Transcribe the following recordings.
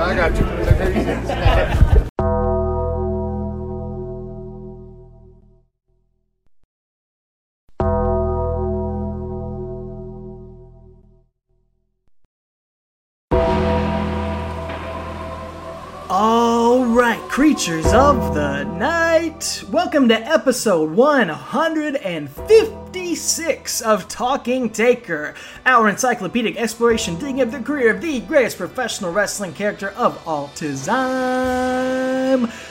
I got you. creatures of the night. Welcome to episode 156 of Talking Taker, our encyclopedic exploration digging up the career of the greatest professional wrestling character of all time,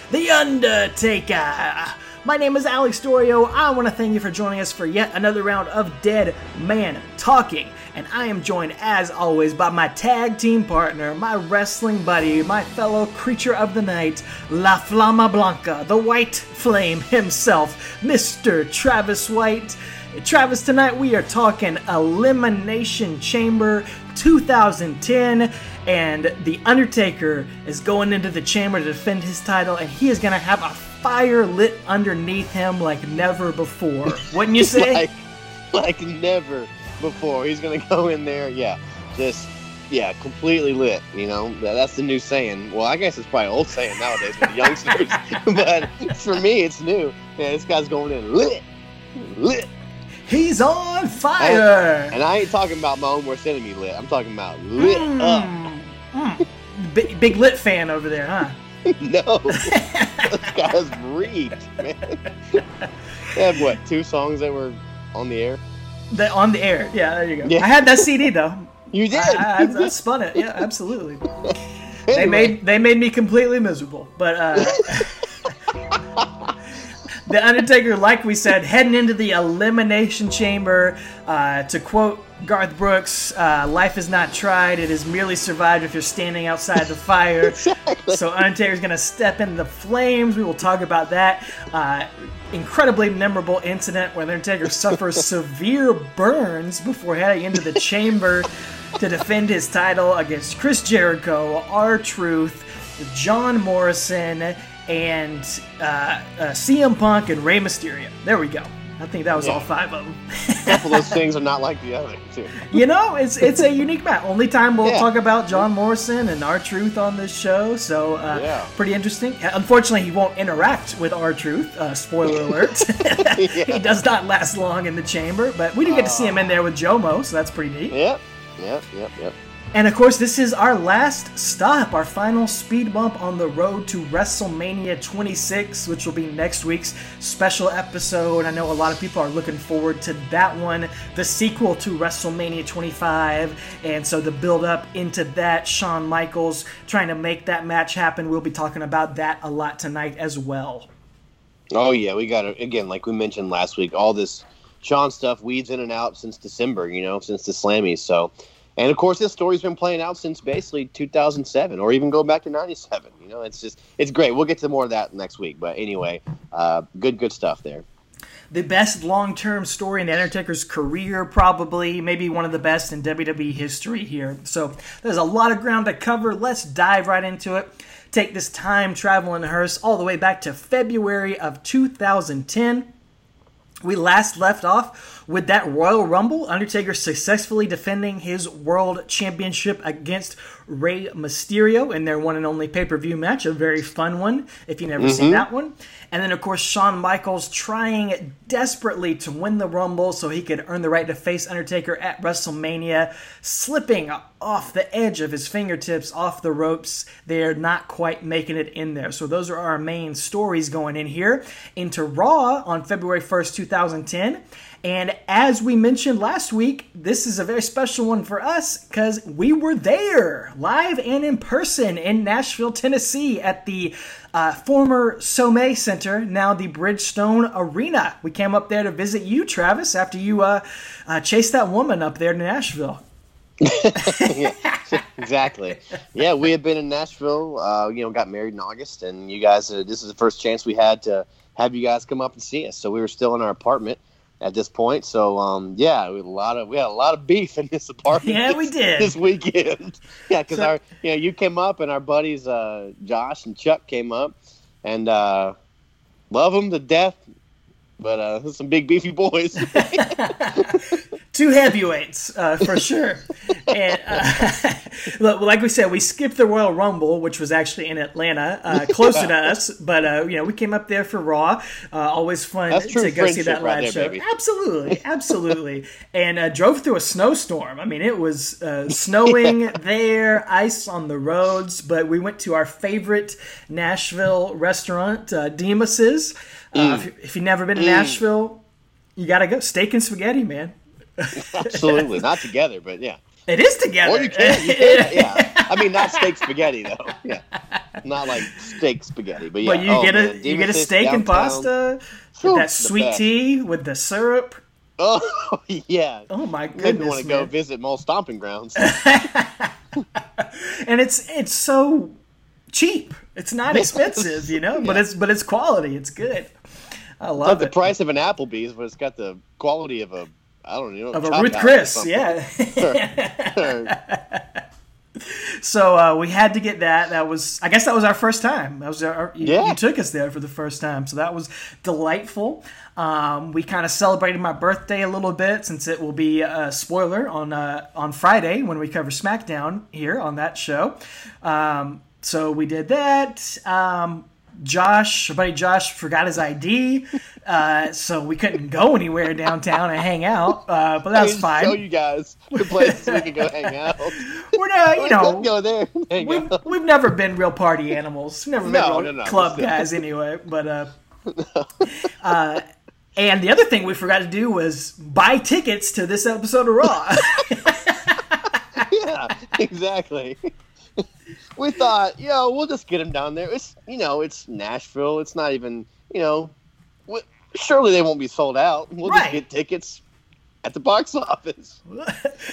The Undertaker. My name is Alex Dorio. I want to thank you for joining us for yet another round of Dead Man Talking. And I am joined, as always, by my tag team partner, my wrestling buddy, my fellow creature of the night, La Flama Blanca, the White Flame himself, Mr. Travis White. Travis, tonight we are talking Elimination Chamber 2010, and The Undertaker is going into the chamber to defend his title, and he is going to have a fire lit underneath him like never before. Wouldn't you say? like, like never before. He's gonna go in there, yeah, just yeah, completely lit. You know, that's the new saying. Well, I guess it's probably old saying nowadays with the youngsters, but for me, it's new. Yeah, this guy's going in lit, lit. He's on fire! And I ain't talking about my own worst enemy lit. I'm talking about lit up. Mm, mm. Big, big lit fan over there, huh? no, those guys reeked, man. they have what two songs that were on the air? The, on the air. Yeah, there you go. Yeah. I had that CD though. You did. I, I, I spun it. Yeah, absolutely. They made they made me completely miserable. But uh, the Undertaker, like we said, heading into the Elimination Chamber. Uh, to quote Garth Brooks, uh, "Life is not tried; it is merely survived if you're standing outside the fire." So Undertaker's gonna step into the flames. We will talk about that. Uh, incredibly memorable incident where the Undertaker suffers severe burns before heading into the chamber to defend his title against Chris Jericho, R Truth, John Morrison, and uh, uh, CM Punk and Rey Mysterio. There we go. I think that was all five of them. A couple of those things are not like the other two. You know, it's it's a unique match. Only time we'll Yeah. talk about John Morrison and R Truth on this show, so uh, Yeah. pretty interesting. Unfortunately, he won't interact with R Truth. Uh, spoiler alert: he does not last long in the chamber, but we do get to see him in there with Jomo, so that's pretty neat. Yep, yep, yep, yep. And of course, this is our last stop, our final speed bump on the road to WrestleMania 26, which will be next week's special episode. I know a lot of people are looking forward to that one, the sequel to WrestleMania 25. And so the build up into that, Shawn Michaels trying to make that match happen. We'll be talking about that a lot tonight as well. Oh yeah, we got to again, like we mentioned last week, all this Shawn stuff weeds in and out since December. You know, since the Slammies. So, and of course, this story's been playing out since basically 2007, or even going back to '97. You know, it's just it's great. We'll get to more of that next week. But anyway, uh, good good stuff there. the best long-term story in the Undertaker's career, probably maybe one of the best in WWE history here. So there's a lot of ground to cover. Let's dive right into it. Take this time traveling hearse all the way back to February of 2010. We last left off with that Royal Rumble, Undertaker successfully defending his World Championship against Rey Mysterio in their one and only pay per view match, a very fun one if you've never seen mm-hmm. that one. And then, of course, Shawn Michaels trying desperately to win the Rumble so he could earn the right to face Undertaker at WrestleMania, slipping off the edge of his fingertips, off the ropes. They're not quite making it in there. So, those are our main stories going in here. Into Raw on February 1st, 2010. And as we mentioned last week, this is a very special one for us because we were there live and in person in Nashville, Tennessee at the uh, former Sommet Center, now the Bridgestone Arena. We came up there to visit you, Travis, after you uh, uh, chased that woman up there to Nashville. exactly. Yeah, we had been in Nashville. Uh, you know, got married in August, and you guys. Uh, this is the first chance we had to have you guys come up and see us. So we were still in our apartment at this point. So um, yeah, we had a lot of we had a lot of beef in this apartment. Yeah, this, we did. this weekend. yeah, because So- our you know you came up and our buddies uh, Josh and Chuck came up, and uh, love them to death. But uh, some big beefy boys. Two heavyweights uh, for sure. and uh, like we said, we skipped the Royal Rumble, which was actually in Atlanta, uh, closer to us. But uh, you know, we came up there for Raw. Uh, always fun That's to go see that live there, show. baby. Absolutely, absolutely. and uh, drove through a snowstorm. I mean, it was uh, snowing there, ice on the roads. But we went to our favorite Nashville restaurant, uh, Demos's. Uh, if, if you've never been to Nashville, you gotta go. Steak and spaghetti, man. Absolutely, not together, but yeah. It is together. Or you can, you can, yeah. I mean, not steak spaghetti though. Yeah, not like steak spaghetti, but yeah. But you oh, get a man, you get a steak and downtown. pasta Whew, with that sweet tea with the syrup. Oh yeah. Oh my goodness. goodness, want to go visit Mole Stomping Grounds. And it's it's so cheap. It's not expensive, you know, but it's but it's quality. It's good. I love it's Like love the price of an Applebee's, but it's got the quality of a I don't know Of a Ruth Chris, yeah. So uh, we had to get that. That was, I guess, that was our first time. That was our, you, Yeah. you took us there for the first time, so that was delightful. Um, we kind of celebrated my birthday a little bit since it will be a spoiler on uh, on Friday when we cover SmackDown here on that show. Um, so we did that. Um, Josh, our buddy Josh, forgot his ID, uh, so we couldn't go anywhere downtown and hang out. Uh, but that was Show fine. you guys the places we can go hang out. We're not, you know, go there. And hang we've, out. we've never been real party animals. We've never been No, real no, no, club guys anyway. But uh, uh, and the other thing we forgot to do was buy tickets to this episode of Raw. yeah, exactly. We thought, yo, we'll just get him down there. It's you know, it's Nashville. It's not even you know, wh- surely they won't be sold out. We'll Right. just get tickets at the box office. Big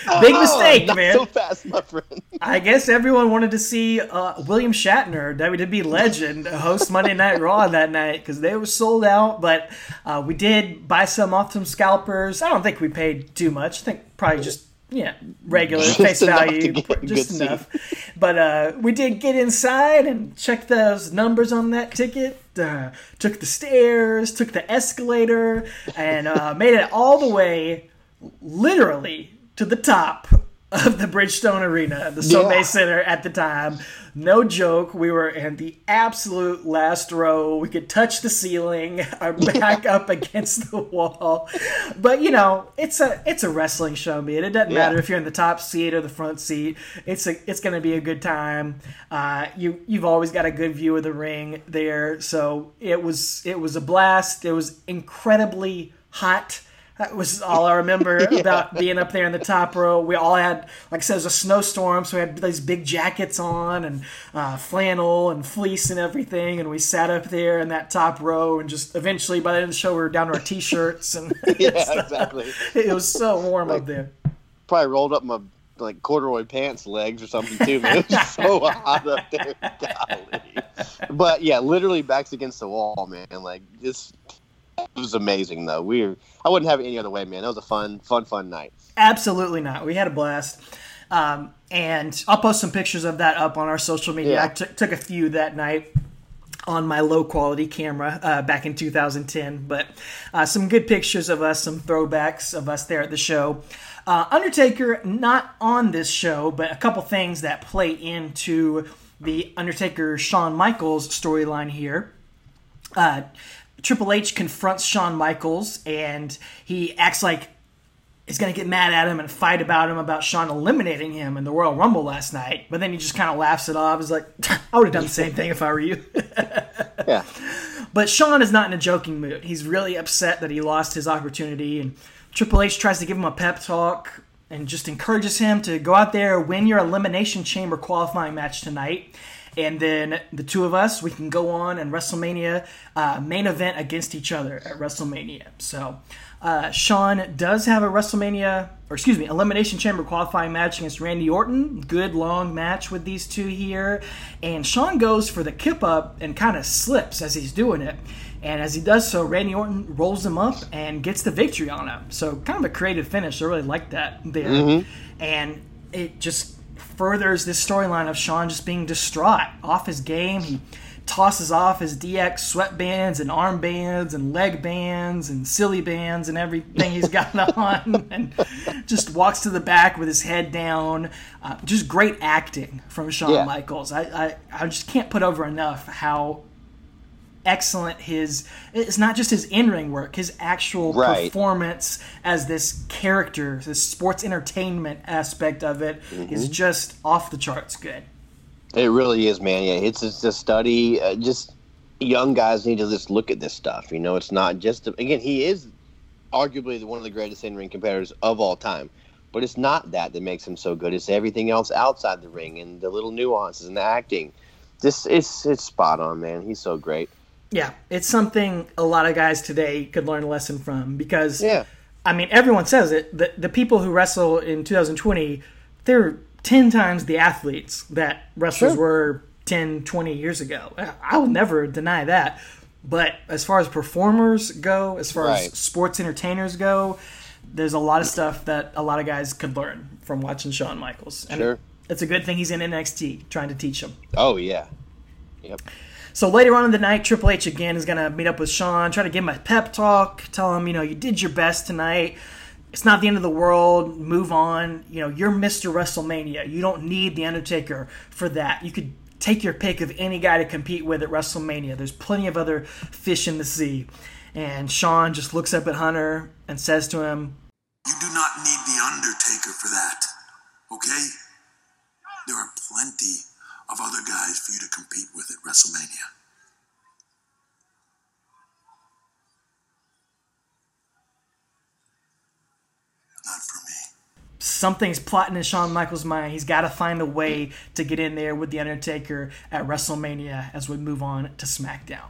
Oh, mistake, man. So fast, my friend. I guess everyone wanted to see uh, William Shatner, WWE legend, host Monday Night Raw that night because they were sold out. But uh, we did buy some off some scalpers. I don't think we paid too much. I think probably just yeah regular Just face value, just good enough. But uh, we did get inside and check those numbers on that ticket. Uh, took the stairs, took the escalator, and uh, made it all the way literally to the top of the Bridgestone Arena, the Sommet Yeah. Center at the time. No joke, we were in the absolute last row. We could touch the ceiling, our back up against the wall. But you know, it's a it's a wrestling show, man. It doesn't Yeah. matter if you're in the top seat or the front seat. It's a it's gonna be a good time. Uh, you you've always got a good view of the ring there, so it was it was a blast. It was incredibly hot. That was all I remember about being up there in the top row. We all had, like I said, it was a snowstorm, so we had these big jackets on and uh, flannel and fleece and everything. And we sat up there in that top row, and just eventually, by the end of the show, we were down to our t-shirts, and Yeah, exactly. it was so warm up there. Probably rolled up my like corduroy pants legs or something too, man. It was so hot up there. Golly. But yeah, literally backs against the wall, man. Like this it was amazing though. We were I wouldn't have it any other way, man. That was a fun, fun, fun night. Absolutely not. We had a blast. Um, and I'll post some pictures of that up on our social media. Yeah. I took took a few that night on my low quality camera uh, back in 2010, but uh, some good pictures of us, some throwbacks of us there at the show. Uh, Undertaker not on this show, but a couple things that play into the Undertaker Shawn Michaels storyline here. Triple H confronts Shawn Michaels and he acts like he's going to get mad at him and fight about him about Shawn eliminating him in the Royal Rumble last night. But then he just kind of laughs it off. He's like, I would have done the same thing if I were you. Yeah. But Shawn is not in a joking mood. He's really upset that he lost his opportunity, and Triple H tries to give him a pep talk and just encourages him to go out there, win your Elimination Chamber qualifying match tonight. And then the two of us, we can go on and WrestleMania uh, main event against each other at WrestleMania. So uh, Shawn does have a WrestleMania, or excuse me, Elimination Chamber qualifying match against Randy Orton. Good long match with these two here. And Shawn goes for the kip up and kind of slips as he's doing it. And as he does so, Randy Orton rolls him up and gets the victory on him. So kind of a creative finish. I really like that there. And it just furthers this storyline of Shawn just being distraught, off his game. He tosses off his DX sweatbands and armbands and leg bands and silly bands and everything he's got on, and just walks to the back with his head down. Uh, just great acting from Shawn Yeah. Michaels. I, I I just can't put over enough how excellent his it's not just his in-ring work his actual Right. performance as this character this sports entertainment aspect of it is just off the charts good It really is, man. Yeah, it's just a study. Uh, just young guys need to just look at this stuff. You know, it's not just again. He is arguably the- one of the greatest in-ring competitors of all time, but it's not that that makes him so good. It's everything else outside the ring and the little nuances and the acting. this it's it's spot on, man. He's so great. Yeah it's something a lot of guys today could learn a lesson from because Yeah. I mean, everyone says it. The, the people who wrestle in 2020, they're 10 times the athletes that wrestlers Sure. were 10, 20 years ago. I will never deny that. But as far as performers go, as far Right. as sports entertainers go, there's a lot of stuff that a lot of guys could learn from watching Shawn Michaels. And Sure. it's a good thing he's in NXT trying to teach them. Oh yeah. Yep. So later on in the night, Triple H again is going to meet up with Shawn, try to give him a pep talk, tell him, you know, you did your best tonight. It's not the end of the world. Move on. You know, you're Mr. WrestleMania. You don't need The Undertaker for that. You could take your pick of any guy to compete with at WrestleMania. There's plenty of other fish in the sea. And Shawn just looks up at Hunter and says to him, You do not need The Undertaker for that, okay? There are plenty of other guys for you to compete with at WrestleMania. Not for me. something's plotting in Shawn Michaels' mind. He's got to find a way to get in there with The Undertaker at WrestleMania as we move on to SmackDown.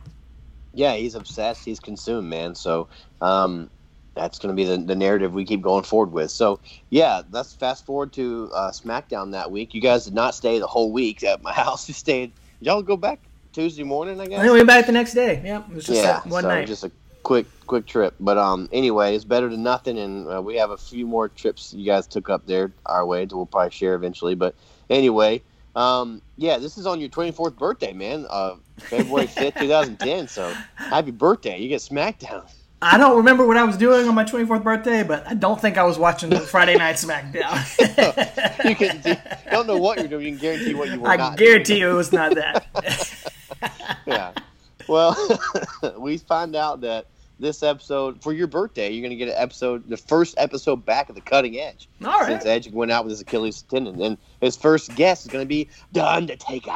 Yeah, he's obsessed. He's consumed, man. So um, that's going to be the, the narrative we keep going forward with. So yeah, let's fast forward to uh, SmackDown that week. You guys did not stay the whole week at my house. You stayed. Y'all go back Tuesday morning? I guess. Then we went back the next day. Yep, it was just yeah, one so night. just a quick quick trip. But um, anyway, it's better than nothing, and uh, we have a few more trips you guys took up there our way that we'll probably share eventually. But anyway, um, yeah, this is on your 24th birthday, man. Uh, February 5th, 2010. So happy birthday! You get SmackDown. I don't remember what I was doing on my 24th birthday, but I don't think I was watching the Friday Night SmackDown. You can you don't know what you're doing. You can guarantee what you were I guarantee you it was not that. yeah. Well, we find out that this episode for your birthday, you're going to get an episode, the first episode back of the Cutting Edge. All right. Since Edge went out with his Achilles tendon, and his first guest is going to be The Undertaker.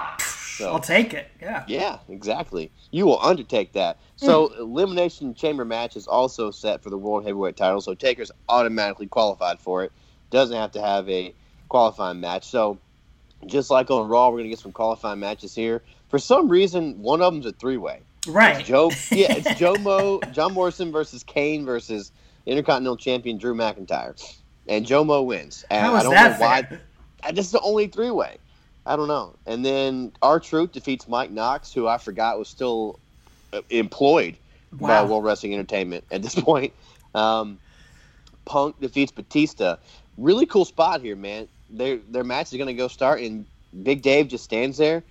So, I'll take it. Yeah. yeah, exactly. You will undertake that. So, hmm. elimination chamber match is also set for the world heavyweight title. So, Taker's automatically qualified for it. Doesn't have to have a qualifying match. So, just like on Raw, we're gonna get some qualifying matches here. For some reason, one of them's a three-way. Right. Joe, yeah, it's Joe Mo, John Morrison versus Kane versus Intercontinental Champion Drew McIntyre, and Joe Mo wins. And How I don't that know why. fair? This is the only three-way. I don't know. And then R Truth defeats Mike Knox, who I forgot was still uh, employed by World Wrestling Entertainment at this point. Um, Punk defeats Batista. Really cool spot here, man. Their their match is going to go start, and Big Dave just stands there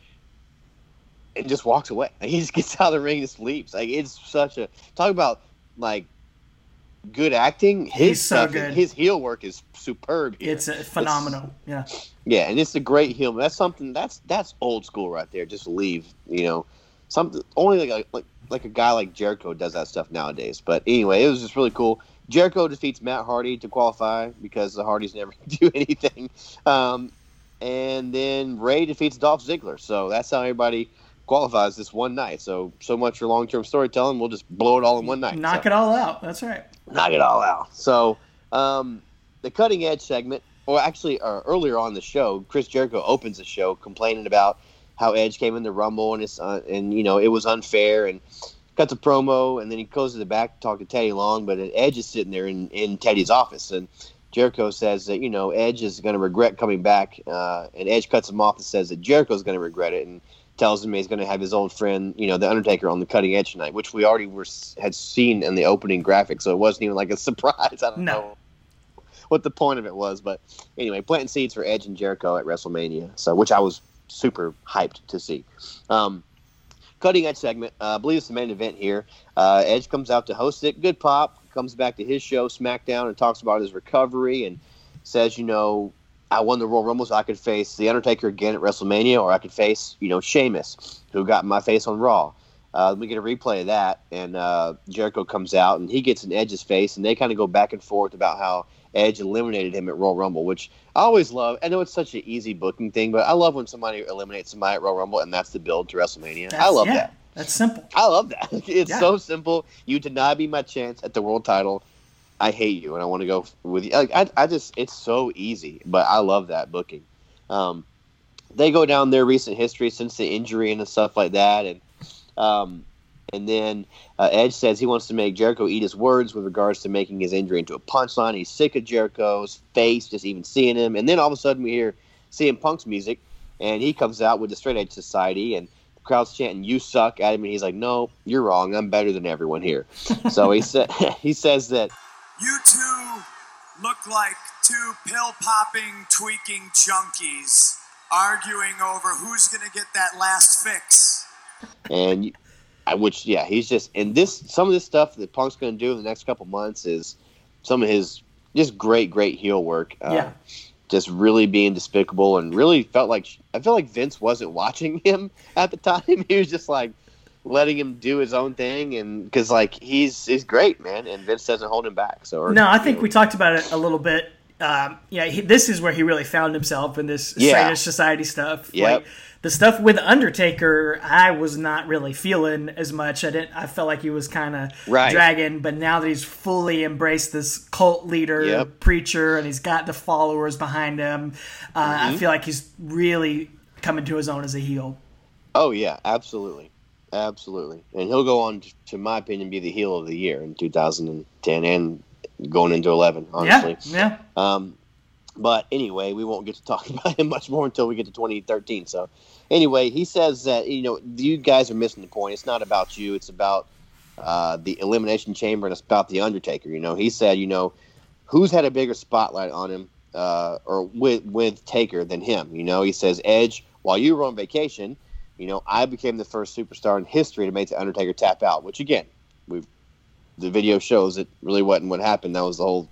and just walks away. Like, he just gets out of the ring and sleeps. Like it's such a talk about like good acting. His He's so good. his heel work is superb. Here. It's uh, phenomenal. Yeah. Yeah, and it's a great heel. That's something that's that's old school right there. Just leave, you know, something only like a, like like a guy like Jericho does that stuff nowadays. But anyway, it was just really cool. Jericho defeats Matt Hardy to qualify because the Hardys never do anything, um, and then Rey defeats Dolph Ziggler. So that's how everybody qualifies this one night. So so much for long term storytelling. We'll just blow it all in one night. Knock So- it all out. That's right. knock it all out. So, um, the cutting edge segment, or actually uh, earlier on the show, Chris Jericho opens the show complaining about how Edge came in the Rumble and it's uh, and you know it was unfair and cuts a promo and then he goes to the back to talk to Teddy Long, but Edge is sitting there in, in Teddy's office and Jericho says that you know Edge is going to regret coming back, uh, and Edge cuts him off and says that Jericho's going to regret it and tells him he's going to have his old friend, you know, the Undertaker on the cutting edge tonight, which we already were had seen in the opening graphic, so it wasn't even like a surprise. I don't No. know what the point of it was. But anyway, planting seeds for Edge and Jericho at WrestleMania, so which I was super hyped to see. Um, cutting edge segment. Uh, I believe it's the main event here. Uh, edge comes out to host it. Good pop. Comes back to his show, SmackDown, and talks about his recovery and says, you know, I won the Royal Rumble, so I could face The Undertaker again at WrestleMania, or I could face, you know, Sheamus, who got my face on Raw. Uh, we get a replay of that, and uh, Jericho comes out, and he gets in Edge's face, and they kind of go back and forth about how Edge eliminated him at Royal Rumble, which I always love. I know it's such an easy booking thing, but I love when somebody eliminates somebody at Royal Rumble, and that's the build to WrestleMania. That's, I love yeah, that. That's simple. I love that. It's Yeah. so simple. You deny me my chance at the world title. I hate you, and I want to go with you. Like, I, I just, it's so easy, but I love that booking. Um, they go down their recent history since the injury and stuff like that, and um, and then uh, Edge says he wants to make Jericho eat his words with regards to making his injury into a punchline. He's sick of Jericho's face, just even seeing him. And then all of a sudden we hear CM Punk's music, and he comes out with the Straight Edge Society, and the crowd's chanting "You suck" at him, and he's like, "No, you're wrong. I'm better than everyone here." so he said he says that You two look like two pill popping, tweaking junkies arguing over who's going to get that last fix. and I which yeah he's just and this some of this stuff that Punk's going to do in the next couple months is some of his just great great heel work. Uh, Yeah. Just really being despicable and really felt like I felt like Vince wasn't watching him at the time. He was just like letting him do his own thing and because like he's he's great man and Vince doesn't hold him back. So No, I think we talked about it a little bit. Um, yeah, he, this is where he really found himself in this Yeah. Society stuff. Yep. Like the stuff with Undertaker, I was not really feeling as much. I didn't. I felt like he was kind of Right. dragging. But now that he's fully embraced this cult leader, Yep. preacher, and he's got the followers behind him, uh, Mm-hmm. I feel like he's really coming to his own as a heel. Oh yeah, absolutely, absolutely, and he'll go on to, my opinion be the heel of the year in 2010 and going into 11. Honestly. Yeah, yeah. Um, but anyway, we won't get to talk about him much more until we get to 2013. So, anyway, he says that you know you guys are missing the point. It's not about you. It's about uh, the elimination chamber and it's about the Undertaker. You know, he said, you know, who's had a bigger spotlight on him uh, or with with Taker than him? You know, he says Edge while you were on vacation. You know, I became the first superstar in history to make the Undertaker tap out. Which again, we the video shows it really wasn't what happened. That was the whole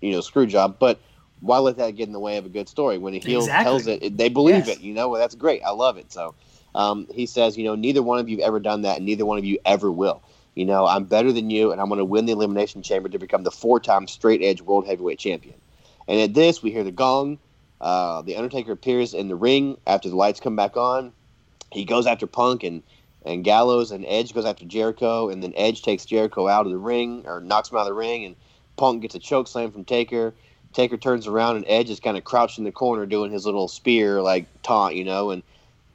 you know screw job. But why let that get in the way of a good story? When a heel Exactly. tells it, they believe Yes. it. You know, well, that's great. I love it. So um, he says, you know, neither one of you have ever done that, and neither one of you ever will. You know, I'm better than you, and I'm going to win the Elimination Chamber to become the four-time straight edge World Heavyweight Champion. And at this, we hear the gong. Uh, the Undertaker appears in the ring after the lights come back on. He goes after Punk and and Gallows and Edge goes after Jericho, and then Edge takes Jericho out of the ring or knocks him out of the ring, and Punk gets a choke slam from Taker. Taker turns around and Edge is kind of crouched in the corner doing his little spear like taunt, you know, and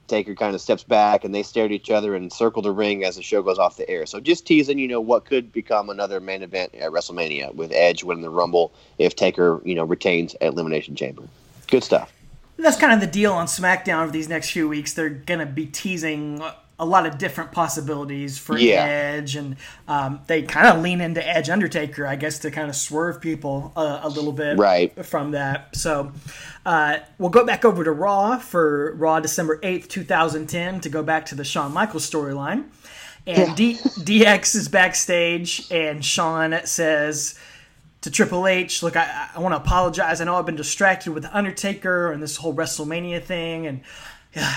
Taker kind of steps back and they stare at each other and circle the ring as the show goes off the air. So just teasing, you know, what could become another main event at WrestleMania with Edge winning the Rumble if Taker, you know, retains at Elimination Chamber. Good stuff. That's kind of the deal on SmackDown over these next few weeks. They're going to be teasing a lot of different possibilities for Yeah. Edge, and um, they kind of lean into Edge Undertaker, I guess, to kind of swerve people uh, a little bit Right. from that. So uh, we'll go back over to Raw for Raw December 8th, 2010, to go back to the Shawn Michaels storyline. And D- DX is backstage, and Shawn says, to Triple H, look, I, I want to apologize. I know I've been distracted with The Undertaker and this whole WrestleMania thing, and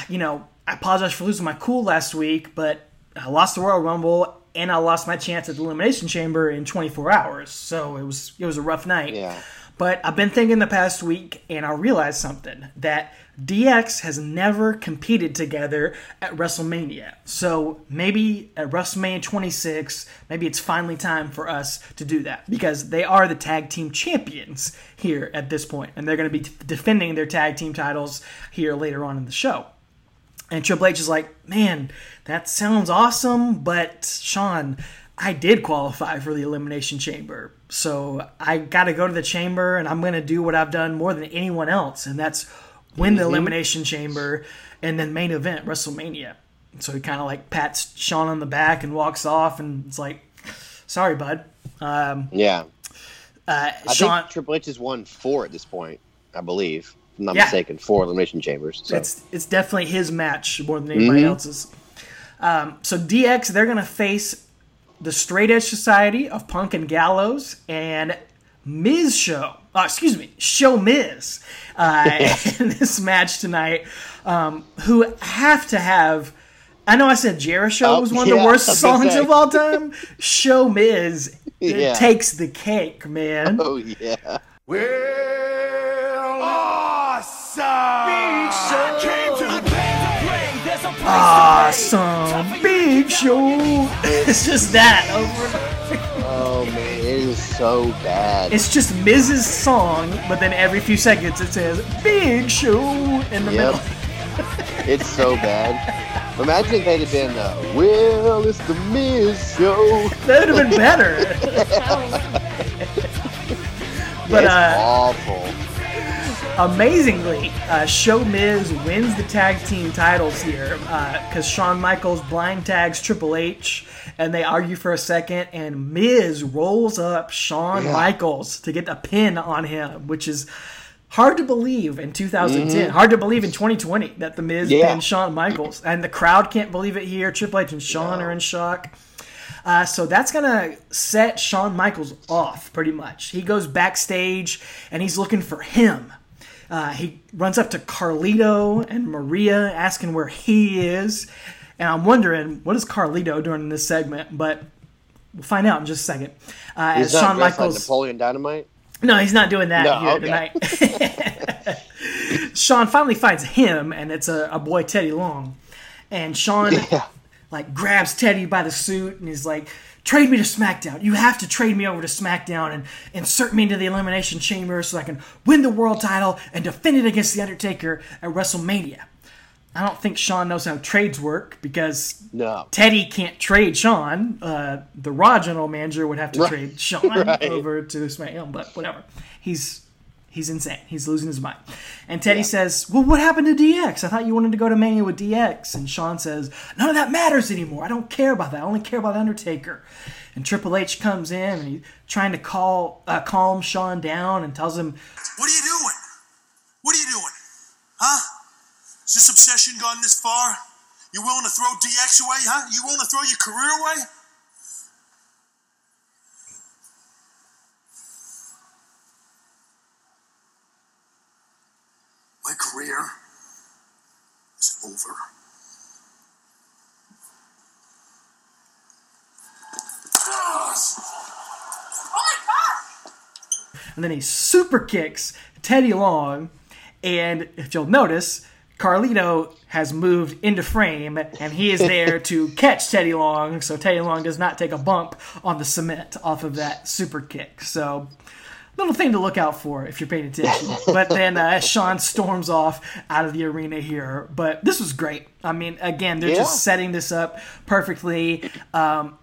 you know, I apologize for losing my cool last week, but I lost the Royal Rumble and I lost my chance at the Elimination Chamber in 24 hours, so it was it was a rough night. Yeah. But I've been thinking the past week, and I realized something that DX has never competed together at WrestleMania. So maybe at WrestleMania 26, maybe it's finally time for us to do that because they are the tag team champions here at this point, and they're going to be defending their tag team titles here later on in the show. And Triple H is like, man, that sounds awesome, but Shawn, I did qualify for the Elimination Chamber. So I got to go to the chamber and I'm going to do what I've done more than anyone else, and that's win the Elimination Chamber and then main event WrestleMania. So he kind of like pats Shawn on the back and walks off, and it's like, sorry, bud. Um, Yeah. Uh, I Shawn, think Triple H has won four at this point, I believe. If I'm not Yeah. mistaken, four elimination chambers. So. it's it's definitely his match more than anybody Mhm. else's. Um, so DX, they're gonna face the Straight Edge Society of Punk and Gallows and Miz Show. Uh, excuse me, Show Miz uh, in this match tonight. Um, who have to have. I know I said Jericho Oh, was one of yeah, the worst I was gonna songs of all time. Show Miz it Yeah. takes the cake, man. oh yeah. Well, awesome. Came to the Awesome, Big Show. It's just that over. Oh man, it is so bad. It's just Miz's song, but then every few seconds it says "Big Show" in the Yep. middle. It's so bad. Imagine if they'd have been, uh, well, it's the Miz show. That would have been better. But, it's uh, awful. Amazingly, uh, Show Miz wins the tag team titles here because Shawn Michaels blind tags Triple H, and they argue for a second, and Miz rolls up Shawn Yeah. Michaels to get a pin on him, which is hard to believe in 2010. Hard to believe in 2020 that the Miz Mm-hmm. Yeah. pinned Shawn Michaels, and the crowd can't believe it here. Triple H and Shawn No. are in shock. Uh, so that's gonna set Shawn Michaels off pretty much. He goes backstage and he's looking for him. Uh, he runs up to Carlito and Maria, asking where he is. And I'm wondering what is Carlito doing in this segment, but we'll find out in just a second. Uh, He's as Shawn dressed like Napoleon Dynamite. no, he's not doing that No, here okay. tonight. Shawn finally finds him, and it's a, a boy Teddy Long, and Shawn Yeah. like grabs Teddy by the suit and he's like, "Trade me to SmackDown. You have to trade me over to SmackDown and insert me into the Elimination Chamber so I can win the world title and defend it against the Undertaker at WrestleMania." I don't think Shawn knows how trades work because No. Teddy can't trade Shawn. Uh, the Raw general manager would have to Right. trade Shawn Right. over to SmackDown, but whatever. He's he's insane. He's losing his mind. And Teddy says, "Well, what happened to DX? I thought you wanted to go to Mania with DX." And Shawn says, "None of that matters anymore. I don't care about that. I only care about Undertaker." And Triple H comes in and he's trying to call uh, calm Shawn down and tells him, What are you doing? What are you doing? Huh? Is this obsession gone this far? You willing to throw DX away, huh? You willing to throw your career away? My career is over. and then he super kicks Teddy Long. And if you'll notice, Carlito has moved into frame and he is there to catch Teddy Long so Teddy Long does not take a bump on the cement off of that super kick. So, little thing to look out for if you're paying attention. But then uh, Shawn storms off out of the arena here. But this was great. I mean, again, they're Yeah. just setting this up perfectly. Um,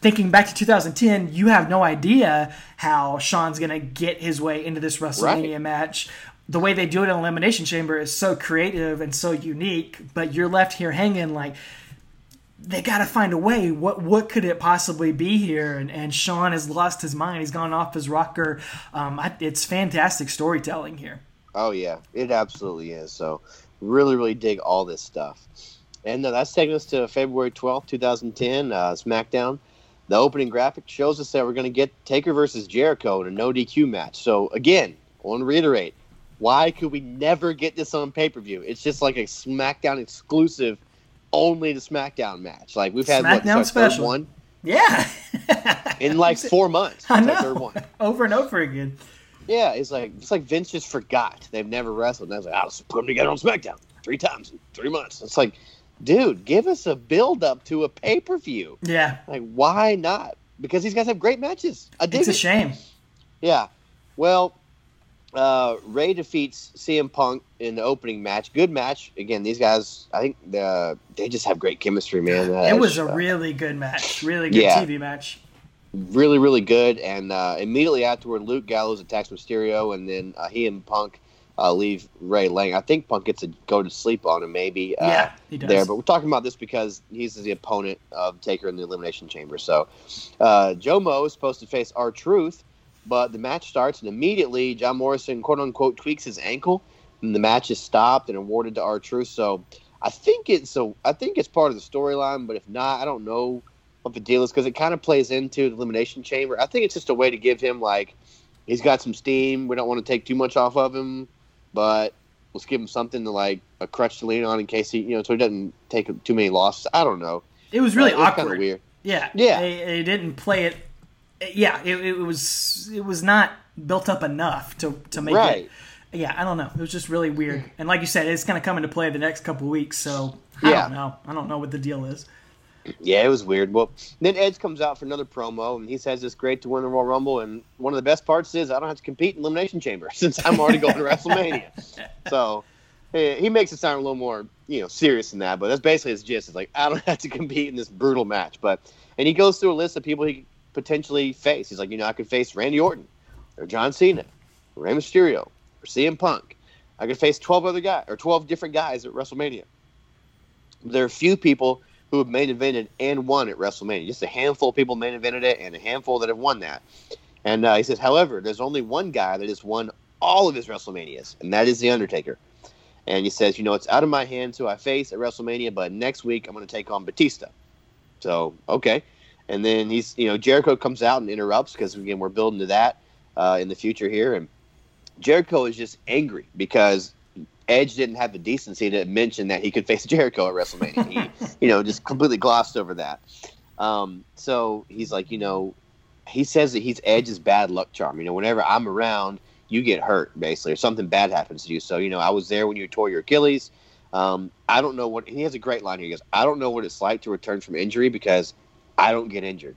thinking back to 2010, you have no idea how Shawn's going to get his way into this WrestleMania Right. match. The way they do it in Elimination Chamber is so creative and so unique, but you're left here hanging like they got to find a way. What what could it possibly be here? And, and Shawn has lost his mind. He's gone off his rocker. Um, I, it's fantastic storytelling here. Oh yeah, it absolutely is. So really, really dig all this stuff. And uh, that's taking us to February twelfth, two thousand ten, uh, SmackDown. The opening graphic shows us that we're going to get Taker versus Jericho in a no DQ match. So again, I want to reiterate, why could we never get this on pay per view? It's just like a SmackDown exclusive, only the SmackDown match. Like we've had SmackDown third special. one Yeah, in like four months. I our third know. one. over and over again. Yeah, it's like it's like Vince just forgot they've never wrestled. And I was like, oh, I'll just put them together on SmackDown three times in three months. It's like, dude, give us a build up to a pay per view. Yeah, Like, why not? Because these guys have great matches. I dig it's a it. shame. Yeah. Well, uh, Rey defeats CM Punk in the opening match. Good match. Again, these guys, I think the, they just have great chemistry, man. It was a Uh, really good match. Really good Yeah. TV match. really, really good. And uh, immediately afterward, Luke Gallows attacks Mysterio, and then uh, he and Punk uh, leave Rey laying. I think Punk gets to go to sleep on him, maybe. Uh, Yeah, he does. There, but we're talking about this because he's the opponent of Taker in the Elimination Chamber. So, uh, Joe Mo is supposed to face R Truth, But the match starts, and immediately John Morrison, quote unquote, tweaks his ankle, and the match is stopped and awarded to R Truth. So I think it's a, I think it's part of the storyline, but if not, I don't know what the deal is because it kind of plays into the elimination chamber. I think it's just a way to give him like he's got some steam. We don't want to take too much off of him, but let's give him something to like a crutch to lean on in case he, you know, so he doesn't take too many losses. I don't know. It was really It was awkward. weird. Yeah, Yeah. They, they didn't play it. Yeah, it, it was it was not built up enough to to make Right. it. Yeah, I don't know. It was just really weird. And like you said, it's going to come into play the next couple weeks. So I Yeah. don't know. I don't know what the deal is. Yeah, it was weird. Well, then Edge comes out for another promo, and he says it's great to win the Royal Rumble. And one of the best parts is I don't have to compete in Elimination Chamber since I'm already going to WrestleMania. So he makes it sound a little more, you know, serious than that. But that's basically his gist. It's like I don't have to compete in this brutal match. But and he goes through a list of people he potentially face. He's like, you know, I could face Randy Orton, or John Cena, or Rey Mysterio, or CM Punk. I could face twelve other guys or twelve different guys at WrestleMania. There are few people who have main evented and won at WrestleMania. Just a handful of people main evented it, and a handful that have won that. And uh, he says, however, there's only one guy that has won all of his WrestleManias, and that is The Undertaker. And he says, you know, it's out of my hands who I face at WrestleMania, but next week I'm going to take on Batista. So, okay. And then he's, you know, Jericho comes out and interrupts because, again, we're building to that uh, in the future here. And Jericho is just angry because Edge didn't have the decency to mention that he could face Jericho at WrestleMania. He, you know, just completely glossed over that. Um, so he's like, you know, he says that he's Edge's bad luck charm. You know, whenever I'm around, you get hurt, basically, or something bad happens to you. So, you know, I was there when you tore your Achilles. Um, I don't know what he has a great line here. He goes, I don't know what it's like to return from injury because I don't get injured.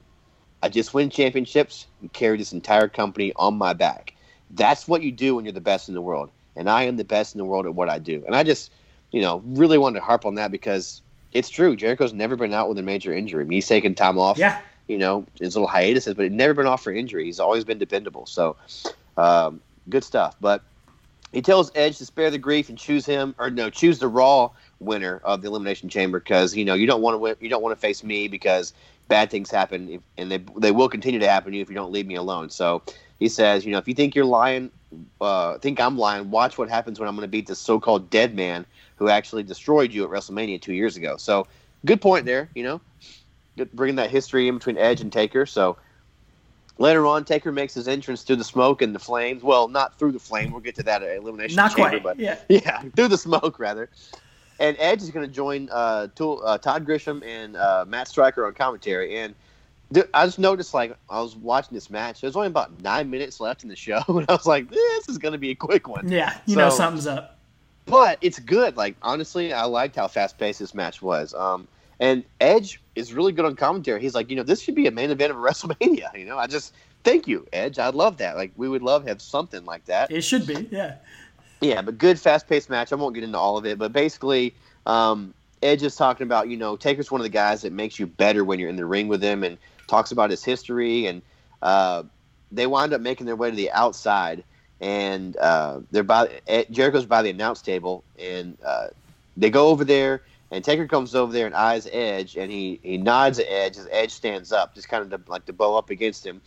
I just win championships and carry this entire company on my back. That's what you do when you're the best in the world. And I am the best in the world at what I do. And I just, you know, really wanted to harp on that because it's true. Jericho's never been out with a major injury. I mean, he's taken time off, Yeah. you know, his little hiatuses, but he's never been off for injury. He's always been dependable. So, um, good stuff. But he tells Edge to spare the grief and choose him, or no, choose the Raw winner of the Elimination Chamber because you know you don't want to you don't want to face me because bad things happen if, and they they will continue to happen to you if you don't leave me alone. So he says, you know, if you think you're lying, uh, think I'm lying, watch what happens when I'm going to beat this so-called dead man who actually destroyed you at WrestleMania two years ago. So good point there, you know, bringing that history in between Edge and Taker. So later on, Taker makes his entrance through the smoke and the flames. Well, not through the flame. We'll get to that at Elimination Not Chamber, quite. but Yeah. yeah, through the smoke rather. And Edge is going to join uh, Tool, uh, Todd Grisham and uh, Matt Striker on commentary. And th- I just noticed, like, I was watching this match. There's only about nine minutes left in the show, and I was like, "This is going to be a quick one." Yeah. You know something's up. But it's good. Like, honestly, I liked how fast paced this match was. Um, and Edge is really good on commentary. He's like, you know, this should be a main event of WrestleMania. You know, I just thank you, Edge. I'd love that. Like, we would love to have something like that. It should be. Yeah. Yeah, but good fast paced match. I won't get into all of it, but basically, um, Edge is talking about you know Taker's one of the guys that makes you better when you're in the ring with him, and talks about his history, and uh, they wind up making their way to the outside, and uh, they're by Jericho's by the announce table, and uh, they go over there, and Taker comes over there and eyes Edge, and he he nods at Edge as Edge stands up, just kind of like to bow up against him.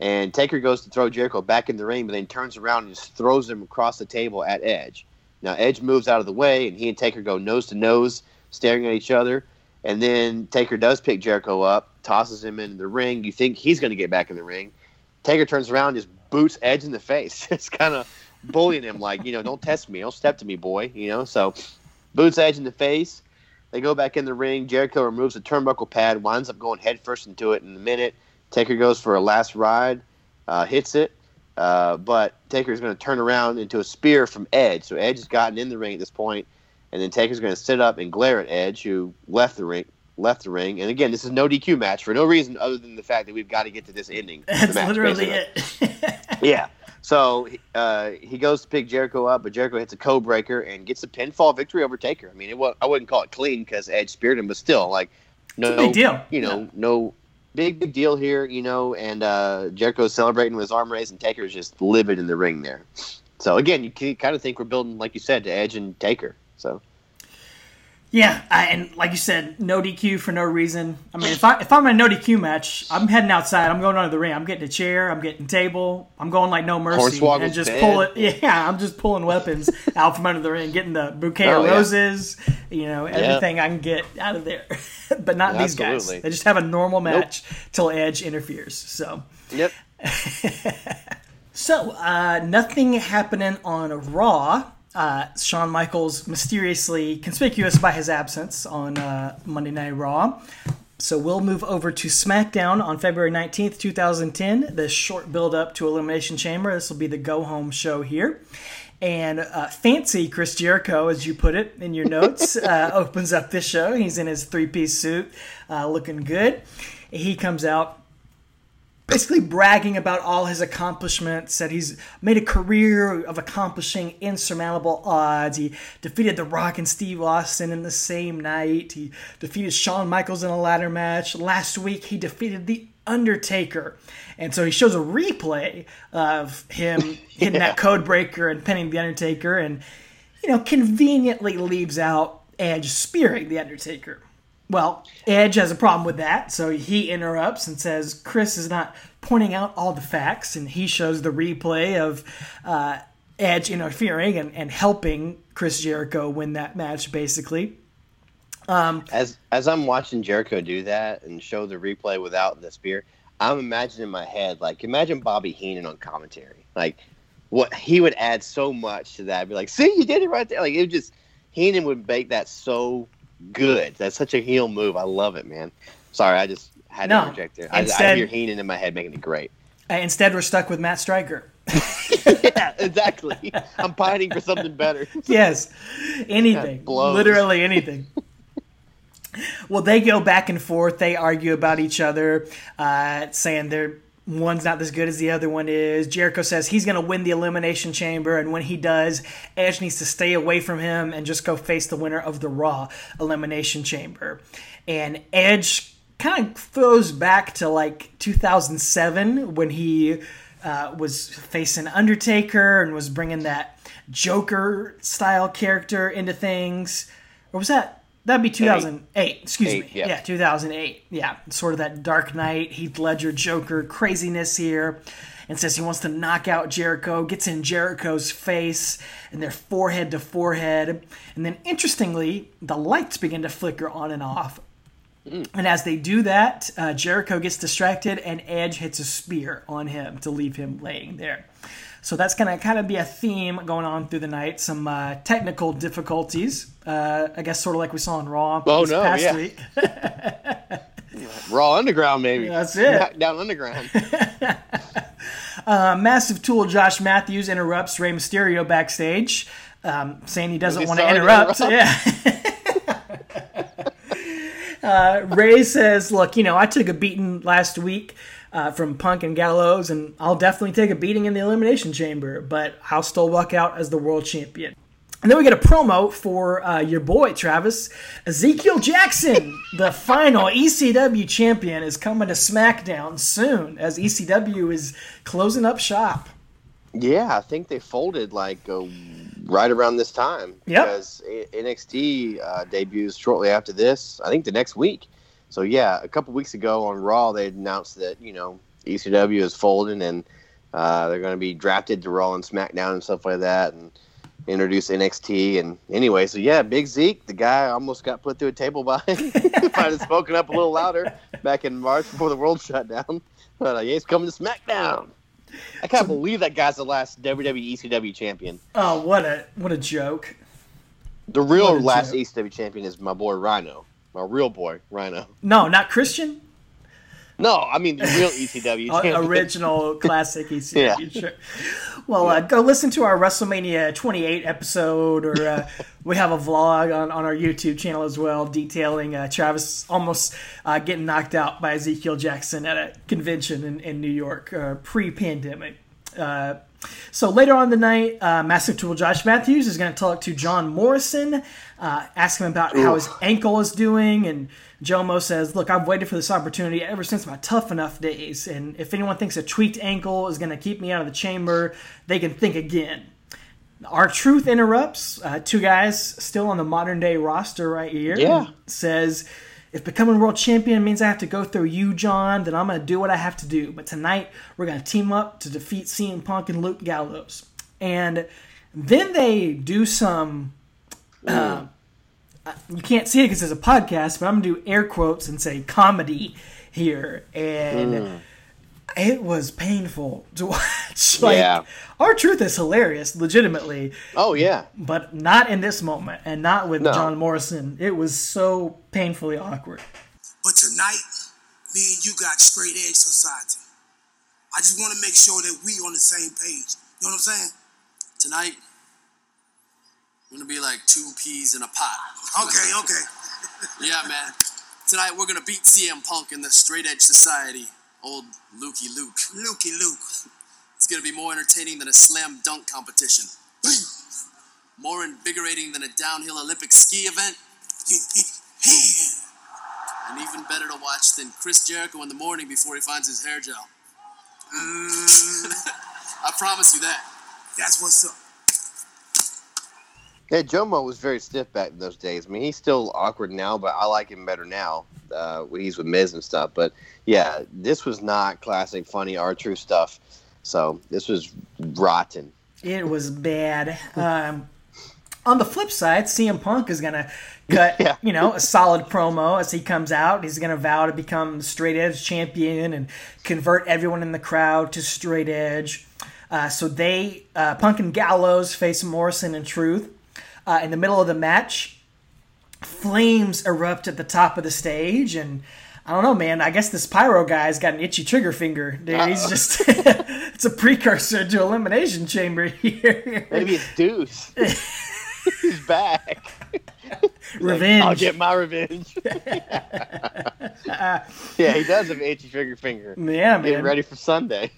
And Taker goes to throw Jericho back in the ring, but then turns around and just throws him across the table at Edge. Now Edge moves out of the way, and he and Taker go nose to nose, staring at each other. And then Taker does pick Jericho up, tosses him in the ring. You think he's going to get back in the ring. Taker turns around, just boots Edge in the face. it's kind of bullying him, like you know, don't test me, don't step to me, boy. You know, so boots Edge in the face. They go back in the ring. Jericho removes the turnbuckle pad, winds up going headfirst into it in a minute. Taker goes for a last ride, uh, hits it, uh, but Taker's going to turn around into a spear from Edge. So Edge has gotten in the ring at this point, and then Taker's going to sit up and glare at Edge, who left the ring. Left the ring, and again, this is no DQ match for no reason other than the fact that we've got to get to this ending. That's match, literally basically. it. Yeah. So uh, he goes to pick Jericho up, but Jericho hits a code breaker and gets a pinfall victory over Taker. I mean, it was, I wouldn't call it clean because Edge speared him, but still, like, no, Big deal. you know, no big big deal here, you know. And uh, Jericho's celebrating with his arm raised, and Taker's just livid in the ring there. So again, you kind of think we're building, like you said, to Edge and Taker. So Yeah, I, and like you said, no DQ for no reason. I mean, if I if I'm in a no DQ match, I'm heading outside. I'm going under the ring. I'm getting a chair. I'm getting a table. I'm going like no mercy and just dead. pull it. Yeah, I'm just pulling weapons out from under the ring, getting the bouquet Oh, of yeah. roses. You know, everything I can get out of there. but not these guys. Absolutely. They just have a normal match till Edge interferes. So. Yep. So, uh, nothing happening on Raw. Uh, Shawn Michaels mysteriously conspicuous by his absence on uh, Monday Night Raw. So we'll move over to SmackDown on February 19th, 2010. The short build up to Elimination Chamber. This will be the go home show here. And uh, fancy Chris Jericho, as you put it in your notes, uh, opens up this show. He's in his three piece suit, uh, looking good. He comes out basically bragging about all his accomplishments that he's made a career of accomplishing insurmountable odds. He defeated the rock and steve austin in the same night. He defeated shawn michaels in a ladder match. Last week he defeated the undertaker. And so he shows a replay of him hitting that code breaker and pinning the undertaker and you know conveniently leaves out edge spearing the undertaker well, Edge has a problem with that, so he interrupts and says Chris is not pointing out all the facts, and he shows the replay of uh, Edge interfering and, and helping Chris Jericho win that match, basically. As as I'm watching Jericho do that and show the replay without the spear, I'm imagining in my head like imagine Bobby Heenan on commentary. Like what he would add so much to that. Be like, see, you did it right there. Like it would just Heenan would make that so good. That's such a heel move. I love it, man. Sorry, I just had No. to interject there. I, I Instead- hear Heenan in my head making it great. Uh, instead, we're stuck with Matt Striker. yeah, exactly. I'm pining for something better. yes, anything, literally anything. well, they go back and forth. They argue about each other, uh, saying they're one's not as good as the other one is. Jericho says he's going to win the elimination chamber, and when he does, Edge needs to stay away from him and just go face the winner of the Raw elimination chamber. And Edge kind of throws back to like 2007 when he uh, was facing Undertaker and was bringing that Joker style character into things. Or was that? That'd be 2008. Excuse Eight, me. yeah. yeah, 2008. Yeah, sort of that Dark Knight, Heath Ledger Joker craziness here. And says he wants to knock out Jericho, gets in Jericho's face, and they're forehead to forehead. And then, interestingly, the lights begin to flicker on and off. And as they do that, uh, Jericho gets distracted, and Edge hits a spear on him to leave him laying there. So that's going to kind of be a theme going on through the night. Some uh, technical difficulties, uh, I guess, sort of like we saw in Raw Oh, this no, past yeah. week. Raw Underground, maybe. That's it. Down Underground. Uh, massive tool Josh Matthews interrupts Rey Mysterio backstage, um, saying he doesn't want to interrupt. interrupt? Yeah. uh, Rey says, "Look, you know, I took a beating last week." Uh, from Punk and Gallows, and I'll definitely take a beating in the Elimination Chamber, but I'll still walk out as the world champion. And then we get a promo for uh, your boy, Travis. Ezekiel Jackson, the final ECW champion, is coming to SmackDown soon as ECW is closing up shop. Yeah, I think they folded like uh, right around this time. Yep. Because NXT uh, debuts shortly after this. I think the next week. So yeah, a couple weeks ago on Raw, they announced that you know ECW is folding and uh, they're going to be drafted to Raw and SmackDown and stuff like that, and introduce NXT. And anyway, so yeah, Big Zeke, the guy almost got put through a table by. if I'd have spoken up a little louder back in March before the world shut down, but uh, yeah, he's coming to SmackDown. I can't believe that guy's the last WWE ECW champion. Oh, what a what a joke! The real last joke. ECW champion is my boy Rhino. My real boy, Rhino. No, not Christian. No, I mean the real ECW original classic ECW. Yeah. Sure. Well, uh, go listen to our WrestleMania 28 episode, or uh, we have a vlog on, on our YouTube channel as well, detailing uh, Travis almost uh, getting knocked out by Ezekiel Jackson at a convention in, in New York uh, pre-pandemic. So later on the night, uh, Massive Tool Josh Matthews is going to talk to John Morrison, uh, ask him about how his ankle is doing, and Jomo says, "Look, I've waited for this opportunity ever since my tough enough days, and if anyone thinks a tweaked ankle is going to keep me out of the chamber, they can think again." R Truth interrupts. Uh, two guys still on the modern day roster right here. Yeah. Says, if becoming world champion means I have to go through you, John, then I'm going to do what I have to do. But tonight, we're going to team up to defeat CM Punk and Luke Gallows. And then they do some. Uh, you can't see it because it's a podcast, but I'm going to do air quotes and say comedy here. And it was painful to watch. like, Yeah. R Truth is hilarious, legitimately Oh yeah. but not in this moment and not with No. John Morrison. It was so painfully awkward. But tonight, me and you got straight edge society. I just want to make sure that we on the same page. You know what I'm saying? Tonight, we're gonna be like two peas in a pot. Okay, okay. Yeah, man. Tonight we're gonna beat CM Punk in the Straight Edge Society. Old Lukey Luke. Lukey Luke. It's gonna be more entertaining than a slam dunk competition. More invigorating than a downhill Olympic ski event. And even better to watch than Chris Jericho in the morning before he finds his hair gel. Mm. I promise you that. That's what's up. Yeah, Jomo was very stiff back in those days. I mean, he's still awkward now, but I like him better now. Uh, when he's with Miz and stuff. But yeah, this was not classic funny R Truth stuff. So this was rotten. It was bad. Um, on the flip side, CM Punk is gonna cut, Yeah. you know, a solid promo as he comes out. He's gonna vow to become straight edge champion and convert everyone in the crowd to straight edge. Uh, so they, uh, Punk and Gallows face Morrison and Truth. Uh, in the middle of the match, flames erupt at the top of the stage and I don't know, man. I guess this pyro guy's got an itchy trigger finger. Dude, he's just it's a precursor to elimination chamber here. Maybe it's Deuce. he's back. Revenge. I'll get my revenge. yeah, he does have an itchy trigger finger. yeah, man. Getting ready for Sunday.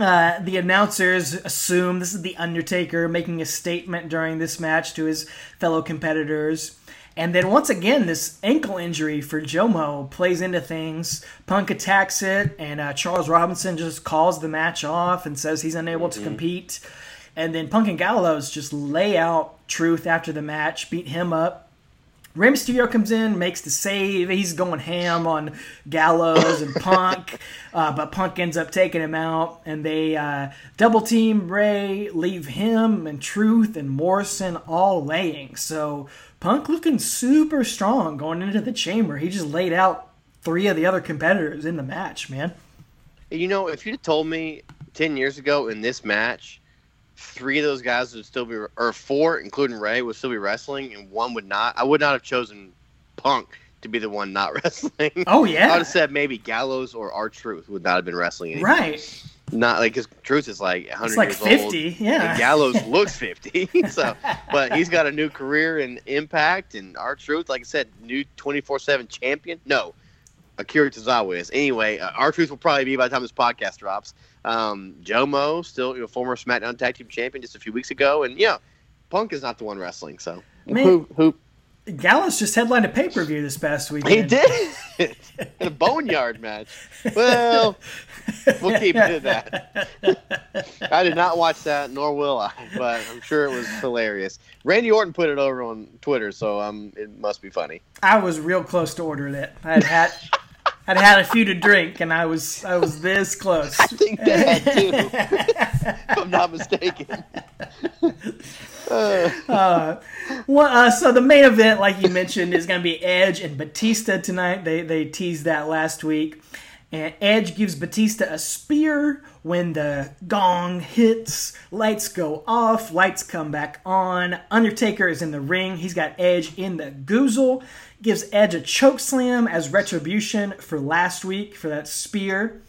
Uh, the announcers assume this is the Undertaker making a statement during this match to his fellow competitors. And then once again, this ankle injury for Jomo plays into things. Punk attacks it, and uh, Charles Robinson just calls the match off and says he's unable to compete. And then Punk and Gallows just lay out Truth after the match, beat him up. Rey Mysterio comes in, makes the save. He's going ham on Gallows and Punk, uh, but Punk ends up taking him out, and they uh, double team Rey, leave him and Truth and Morrison all laying. So Punk looking super strong going into the chamber. He just laid out three of the other competitors in the match, man. You know, if you'd told me ten years ago in this match, three of those guys would still be, or four, including Rey, would still be wrestling, and one would not, I would not have chosen Punk to be the one not wrestling. Oh, yeah, I would have said maybe Gallows or R Truth would not have been wrestling. Anymore. Right. Not like his Truth is like 100 It's like years 50, old. yeah. And Gallows looks 50. so, but he's got a new career and impact, and R Truth, like I said, new 24 7 champion. No, Akira Tozawa is. Anyway, uh, R Truth will probably be by the time this podcast drops. Um, Jomo, still you know, former SmackDown Tag Team Champion just a few weeks ago, and yeah, Punk is not the one wrestling. So Man. who who Gallows just headlined a pay per view this past weekend. he did in a boneyard match. Well, we'll keep it at that. I did not watch that, nor will I, but I'm sure it was hilarious. Randy Orton put it over on Twitter, so um, it must be funny. I was real close to ordering it. I'd had I'd had a few to drink, and I was I was this close. I think that too, if I'm not mistaken. Well, uh, so the main event, like you mentioned, is going to be Edge and Batista tonight. They they teased that last week, and Edge gives Batista a spear when the gong hits. Lights go off. Lights come back on. Undertaker is in the ring. He's got Edge in the goozle. Gives Edge a choke slam as retribution for last week for that spear.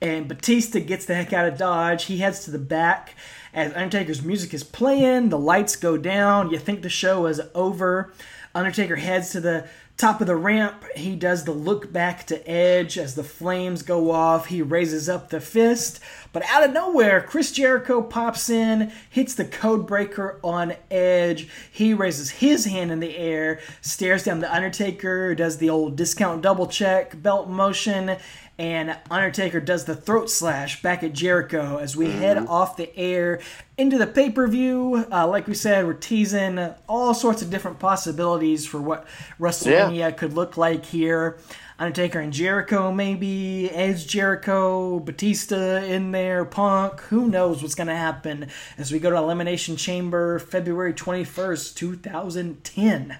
And Batista gets the heck out of Dodge. He heads to the back as Undertaker's music is playing. The lights go down. You think the show is over. Undertaker heads to the top of the ramp. He does the look back to Edge as the flames go off. He raises up the fist. But out of nowhere, Chris Jericho pops in, hits the code breaker on Edge. He raises his hand in the air, stares down the Undertaker, does the old discount double check, belt motion, and Undertaker does the throat slash back at Jericho as we head off the air into the pay per view. Uh, like we said, we're teasing all sorts of different possibilities for what WrestleMania could look like here. Undertaker and Jericho, maybe Edge, Jericho, Batista in there, Punk. Who knows what's going to happen as we go to Elimination Chamber February 21st, 2010.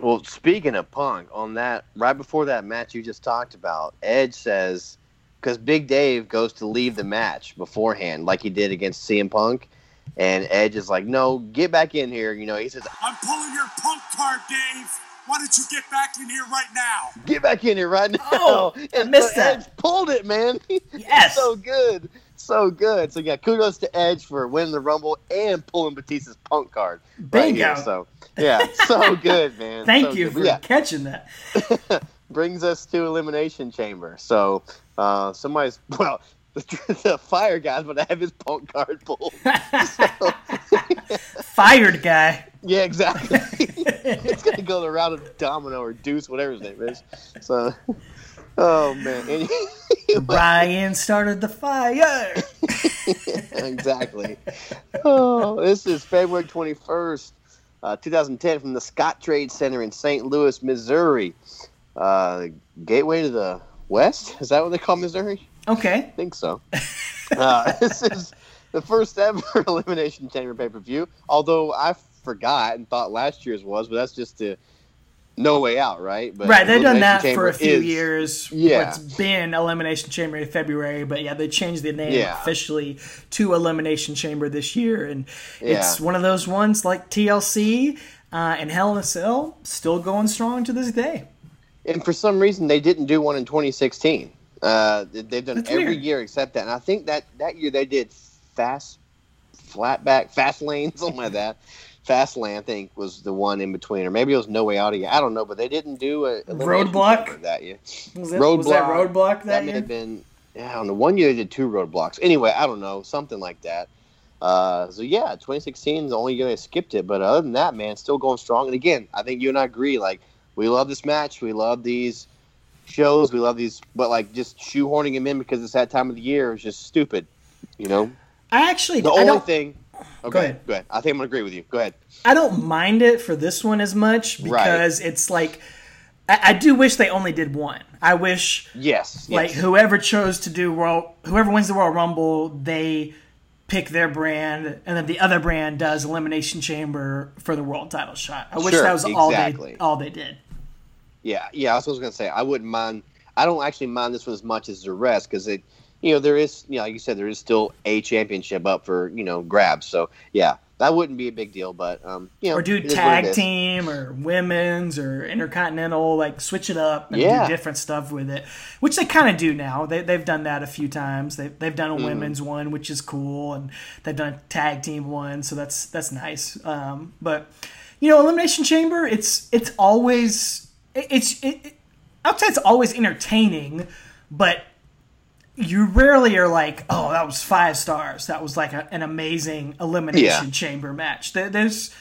Well, speaking of Punk, on that right before that match you just talked about, Edge says because Big Dave goes to leave the match beforehand, like he did against CM Punk, and Edge is like, "No, get back in here." You know, he says, I'm pulling your punk card, Dave. Why don't you get back in here right now? "Get back in here right oh, now." Oh, I and missed so that. Edge pulled it, man. Yes. so good, so good. So yeah, kudos to Edge for winning the Rumble and pulling Batista's Punk card. right Bingo. here. So yeah, so good, man. Thank So you good. for yeah, catching that. brings us to elimination chamber. So uh, somebody's well, the, fire guy's gonna have his punk card pulled. Fired guy. yeah, exactly. it's gonna go the route of Domino or Deuce, whatever his name is. So, oh man, Any- Brian started the fire. exactly. Oh, this is February twenty first. Uh, 2010 from the Scottrade Center in St. Louis, Missouri. Uh, gateway to the West? Is that what they call Missouri? Okay. I think so. uh, this is the first ever Elimination Chamber pay per view. Although I forgot and thought last year's was, but that's just the No Way Out, right? But Right, they've done that Chamber for a few is- years. Yeah. It's been Elimination Chamber in February, but yeah, they changed the name Yeah. officially to Elimination Chamber this year. And it's Yeah. one of those ones like TLC uh, and Hell in a Cell, still going strong to this day. And for some reason, they didn't do one in 2016. Uh, they- they've done That's every weird. year except that. And I think that that year they did fast, flatback, fast lane, something like that. Fast lane, I think, was the one in between, or maybe it was No Way Out again. I don't know, but they didn't do a Roadblock? That year. Was that, was that Roadblock that, That may have been. Yeah, on the one year they did two roadblocks. Anyway, I don't know, something like that. Uh, so yeah, 2016 is the only year they skipped it. But other than that, man, still going strong. And again, I think you and I agree. Like we love this match, we love these shows, we love these, but like just shoehorning him in because it's that time of the year is just stupid. You know, I actually the I only don't, thing. Okay, Go ahead. Go ahead. I think I'm gonna agree with you. Go ahead. I don't mind it for this one as much Right. because it's like I, I do wish they only did one. I wish Yes. like yes. whoever chose to do world, whoever wins the Royal Rumble, they pick their brand, and then the other brand does Elimination Chamber for the world title shot. I wish Sure, that was all exactly. they all they did. Yeah, yeah. I was gonna say. I wouldn't mind. I don't actually mind this one as much as the rest because it, you know, there is, you know, like you said, there is still a championship up for you know grabs. So yeah, that wouldn't be a big deal. But um, you know, Or do it is what tag team or women's or intercontinental, like switch it up and Yeah. do different stuff with it, which they kind of do now. They, they've done that a few times. They, they've done a Mm-hmm. women's one, which is cool, and they've done a tag team one, so that's that's nice. Um, but you know, Elimination Chamber, it's it's always it- it's it, it, I would say it's always entertaining, but you rarely are like, oh, that was five stars. That was like a, an amazing elimination Yeah. chamber match. There, there's,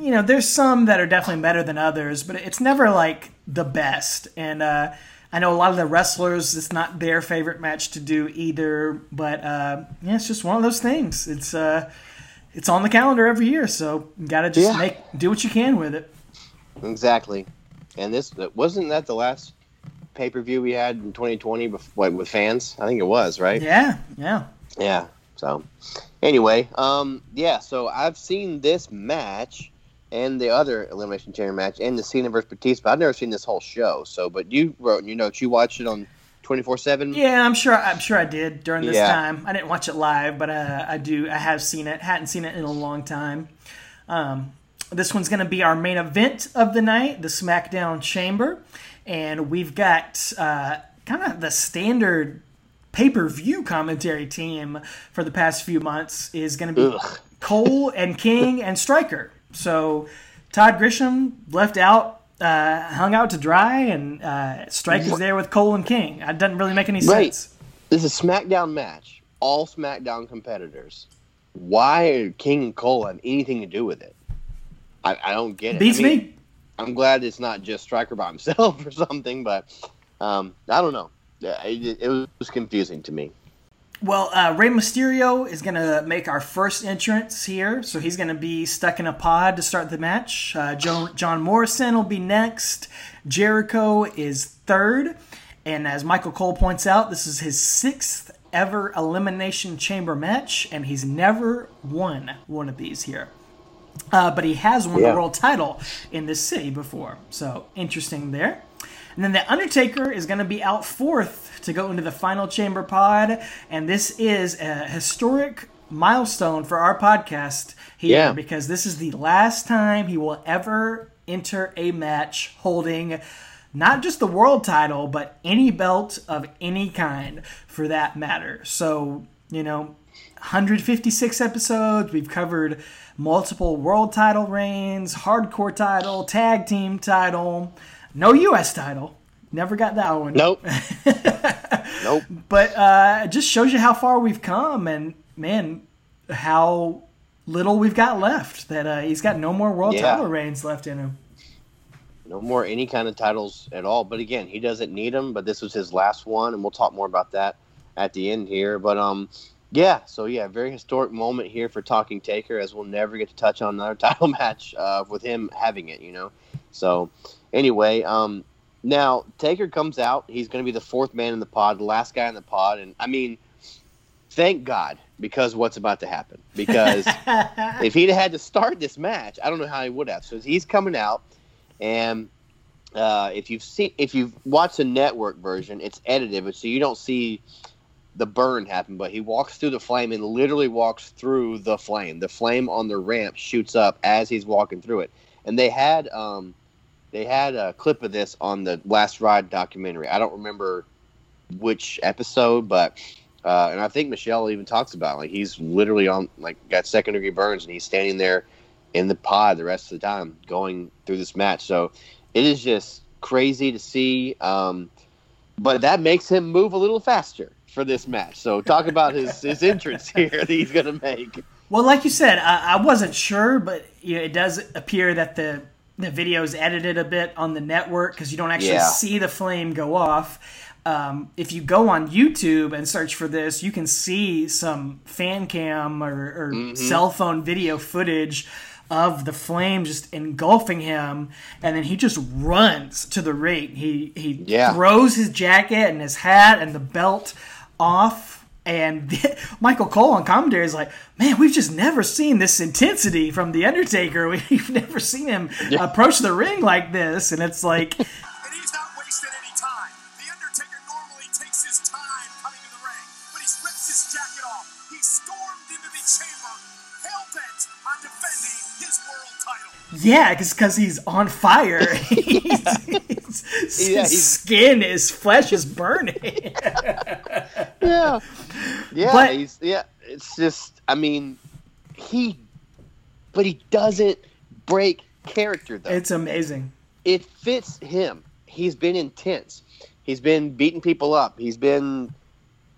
you know, there's some that are definitely better than others, but it's never like the best. And uh, I know a lot of the wrestlers, it's not their favorite match to do either. But uh, yeah, it's just one of those things. It's uh, it's on the calendar every year, so you gotta just Yeah. make do what you can with it. Exactly. And this wasn't that the last pay per view we had in 2020 bef- what, with fans. I think it was right. Yeah, yeah. Yeah. So, anyway, um, yeah. So I've seen this match and the other elimination chamber match and the Cena versus Batista. But I've never seen this whole show. So, but you wrote in your notes you watched it on twenty four seven. Yeah, I'm sure. I'm sure I did during this Yeah. time. I didn't watch it live, but uh, I do. I have seen it. Hadn't seen it in a long time. Um, this one's going to be our main event of the night, the SmackDown Chamber, and we've got uh, kind of the standard pay-per-view commentary team for the past few months is going to be Ugh. Cole and King and Striker. So Todd Grisham left out, uh, hung out to dry, and uh, Striker's there with Cole and King. It doesn't really make any Right. sense. This is a SmackDown match. All SmackDown competitors. Why are King and Cole have anything to do with it? I, I don't get it. Beats I mean, me. I'm glad it's not just Striker by himself or something, but um, I don't know. It, it was confusing to me. Well, uh, Rey Mysterio is going to make our first entrance here, so he's going to be stuck in a pod to start the match. Uh, John, John Morrison will be next. Jericho is third, and as Michael Cole points out, this is his sixth ever Elimination Chamber match, and he's never won one of these here. Uh, but he has won Yeah. the world title in this city before, so interesting there. And then the Undertaker is going to be out fourth to go into the final chamber pod, and this is a historic milestone for our podcast here Yeah. because this is the last time he will ever enter a match holding not just the world title, but any belt of any kind for that matter. So, you know, 156 episodes. We've covered multiple world title reigns, hardcore title, tag team title, no U.S. title. Never got that one. Nope. nope. But uh, it just shows you how far we've come and, man, how little we've got left. That uh, he's got no more world Yeah. title reigns left in him. No more any kind of titles at all. But again, he doesn't need them. But this was his last one, and we'll talk more about that at the end here. But um, yeah. So yeah, very historic moment here for Talking Taker, as we'll never get to touch on another title match uh, with him having it. You know. So anyway, um, now Taker comes out. He's going to be the fourth man in the pod, the last guy in the pod, and I mean, thank God because what's about to happen. Because if he'd had to start this match, I don't know how he would have. So he's coming out, and uh, if you've seen, if you've watched the network version, it's edited, but so you don't see the burn happened, But he walks through the flame and literally walks through the flame. The flame on the ramp shoots up as he's walking through it. And they had um, they had a clip of this on the Last Ride documentary. I don't remember which episode, but uh, and I think Michelle even talks about it. like he's literally on like got second degree burns and he's standing there in the pod the rest of the time going through this match. So it is just crazy to see. Um, but that makes him move a little faster for this match. So talk about his his entrance here that he's gonna make. Well, like you said, I, I wasn't sure, but you know, it does appear that the the video is edited a bit on the network because you don't actually Yeah. see the flame go off. Um, if you go on YouTube and search for this, you can see some fan cam or, or Mm-hmm. cell phone video footage of the flame just engulfing him, and then he just runs to the ring. He he Yeah. throws his jacket and his hat and the belt off. And Michael Cole on commentary is like, "Man, we've just never seen this intensity from the Undertaker. We've never seen him approach the ring like this." And it's like, And he's not wasted any time. The Undertaker normally takes his time coming to the ring, but he's ripped his jacket off. He stormed into the chamber, hell bent on defending his world title. yeah, because he's on fire. He's- his Yeah, he's- skin, his flesh is burning. Yeah, yeah, But- he's yeah. It's just, I mean, he, but he doesn't break character though. it's amazing. it fits him. He's been intense. He's been beating people up. He's been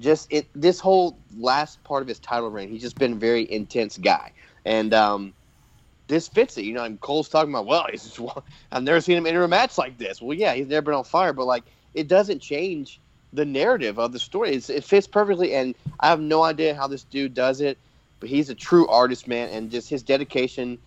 just it. This whole last part of his title reign, he's just been a very intense guy, and um, this fits it. You know, and Cole's talking about, well, he's just, I've never seen him enter a match like this. Well, yeah, he's never been on fire, but like it doesn't change the narrative of the story. It's, it fits perfectly, and I have no idea how this dude does it, but he's a true artist, man, and just his dedication.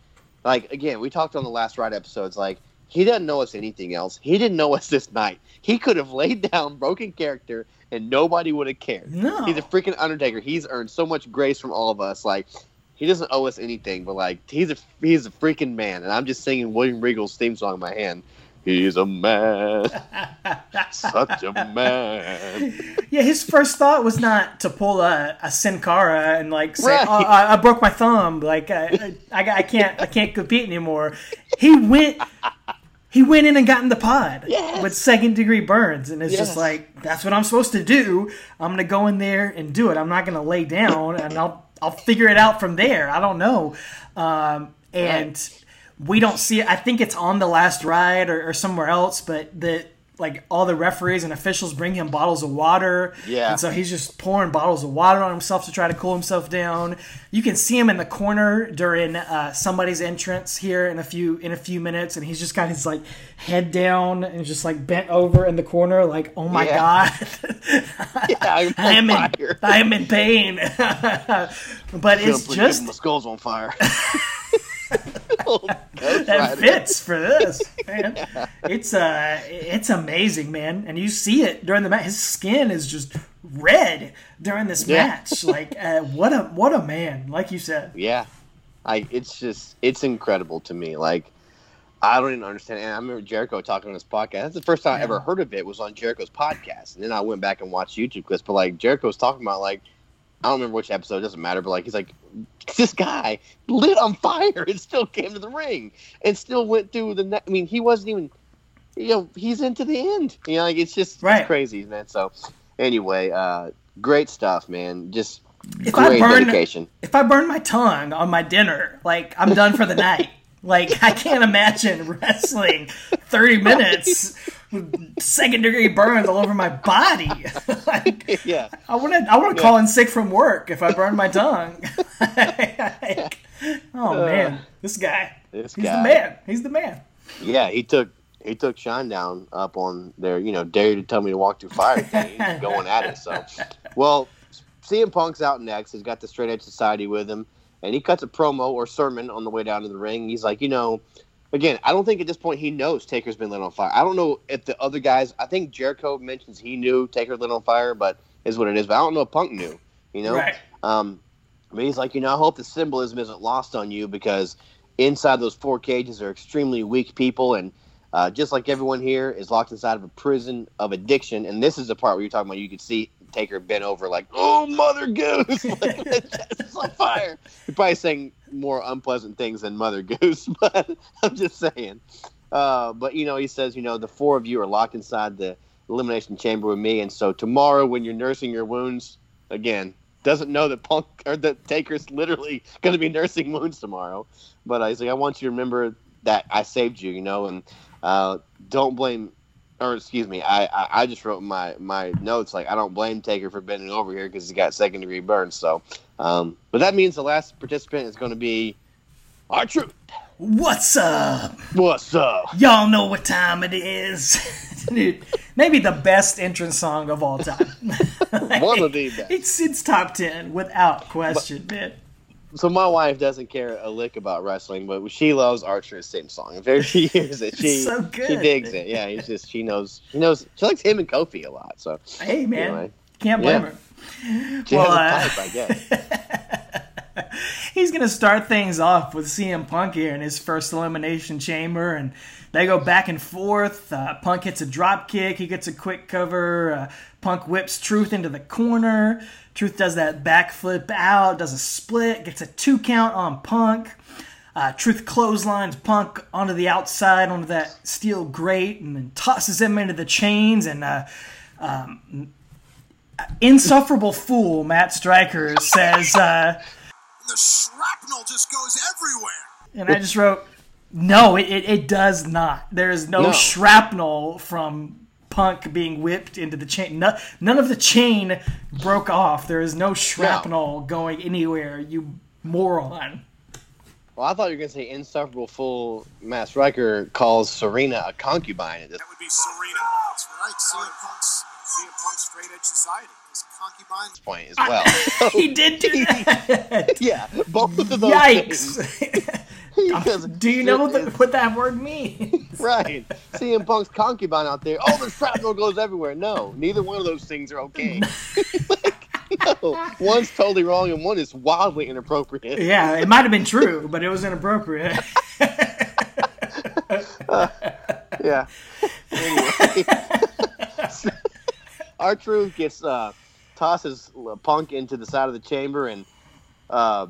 Like again, we talked on the last ride episodes, like he doesn't know us anything else. He didn't know us this night. He could have laid down broken character and nobody would have cared. No. He's a freaking Undertaker. He's earned so much grace from all of us. Like he doesn't owe us anything, but like he's a he's a freaking man. And I'm just singing William Regal's theme song in my hand. He's a man, such a man. Yeah, his first thought was not to pull a, a Sin Cara and like say, Right. "Oh, I, I broke my thumb. Like I, I, I can't, I can't compete anymore." He went, he went in and got in the pod Yes. with second degree burns, and it's Yes. just like that's what I'm supposed to do. I'm gonna go in there and do it. I'm not gonna lay down, and I'll, I'll figure it out from there. I don't know, um, and we don't see it. I think it's on the last ride or, or somewhere else, but the like all the referees and officials bring him bottles of water. Yeah. And so he's just pouring bottles of water on himself to try to cool himself down. You can see him in the corner during uh, somebody's entrance here in a few in a few minutes, and he's just got his like head down and just like bent over in the corner, like, oh my Yeah. god, Yeah, I'm I am in fire. I am in pain. but it's just the skull's on fire. That fits for this, man. It's uh, it's amazing, man. And you see it during the match. His skin is just red during this Yeah. match. Like, uh, what a what a man! Like you said, Yeah, I it's just it's incredible to me. Like I don't even understand. And I remember Jericho talking on his podcast. That's the first time I ever heard of it was on Jericho's podcast. And then I went back and watched YouTube clips. But like Jericho was talking about like I don't remember which episode. It doesn't matter. But like he's like this guy lit on fire and still came to the ring and still went through the. Ne- I mean, he wasn't even. You know, he's into the end. You know, like it's just Right. it's crazy, man. So anyway, uh, great stuff, man. Just If I great burn- dedication. if I burn my tongue on my dinner, like I'm done for the night. Like I can't imagine wrestling 30 minutes second degree burns all over my body. like, yeah. I want to I want to call in sick from work if I burn my tongue. Like, oh uh, man, this guy. This He's guy. the man. He's the man. Yeah, he took he took Shine down up on their you know dare to tell me to walk through fire thing. He's going at it. So, well, CM Punk's out next. He's got the Straight Edge Society with him, and he cuts a promo or sermon on the way down to the ring. He's like, you know, again, I don't think at this point he knows Taker's been lit on fire. I don't know if the other guys. I think Jericho mentions he knew Taker lit on fire, but is what it is. But I don't know if Punk knew. You know, Right. um, but he's like, you know, I hope the symbolism isn't lost on you because inside those four cages are extremely weak people, and uh, just like everyone here is locked inside of a prison of addiction. And this is the part where you're talking about. You could see Taker bent over, like, "Oh, Mother Goose, like, on fire." You're probably saying more unpleasant things than Mother Goose, but I'm just saying. Uh, but you know, he says, you know, the four of you are locked inside the elimination chamber with me, and so tomorrow, when you're nursing your wounds, again, doesn't know that Punk or that Taker's literally going to be nursing wounds tomorrow. But I like, I want you to remember that I saved you, you know, and uh, don't blame, or excuse me, I, I, I just wrote my my notes like I don't blame Taker for bending over here because he's got second degree burns. So, um, but that means the last participant is going to be R Truth. What's up? What's up? Y'all know what time it is. Dude, maybe the best entrance song of all time. One of the best. It's it's top ten without question, man. So my wife doesn't care a lick about wrestling, but she loves Archer's theme song. If she hears it, she so she digs it. Yeah, he's just she knows she knows she likes him and Kofi a lot. So Hey man, Anyway. can't blame Yeah. her. she Well, uh, type, I guess. He's gonna start things off with CM Punk here in his first elimination chamber, and they go back and forth. Uh, Punk hits a drop kick, he gets a quick cover. Uh, Punk whips Truth into the corner. Truth does that backflip out, does a split, gets a two count on Punk. Uh, Truth clotheslines Punk onto the outside, onto that steel grate, and then tosses him into the chains. And uh, um, insufferable fool Matt Striker says. And the shrapnel just goes everywhere. And I just wrote, no, it, it, it does not. There is no, No. shrapnel from Punk being whipped into the chain. No, none of the chain broke off. There is no shrapnel going anywhere, you moron. Well, I thought you were gonna say insufferable full Matt Striker calls Serena a concubine at That would be Serena. That's right. CM Punk's, CM Punk's straight edge society. His concubines. point as well. He did do that. yeah, both of those. Yikes. Do you know the, what that word means? Right. CM Punk's concubine out there. Oh, the shrapnel goes everywhere. No, neither one of those things are okay. Like, no, one's totally wrong and one is wildly inappropriate. Yeah, it might have been true, but it was inappropriate. Yeah. Anyway, R Truth gets uh, tosses Punk into the side of the chamber, and uh,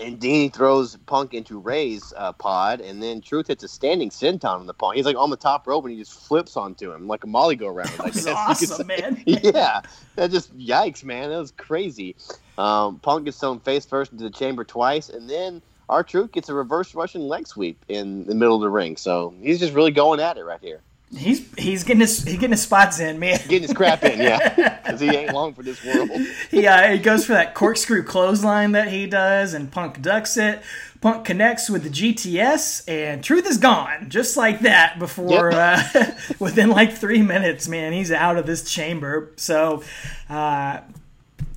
and Dean throws Punk into Rey's uh, pod, and then Truth hits a standing senton on the Punk. He's like on the top rope, and he just flips onto him like a molly go round. That was awesome, man. yeah, that just yikes, man. That was crazy. Um, Punk gets thrown face first into the chamber twice, and then R Truth gets a reverse Russian leg sweep in the middle of the ring. So he's just really going at it right here. He's he's getting his he's getting his spots in, man. Getting his crap in, yeah, because he ain't long for this world. he uh, he goes for that corkscrew clothesline that he does, and Punk ducks it. Punk connects with the GTS, and Truth is gone, just like that. Before uh, within like three minutes, man, he's out of this chamber. So uh,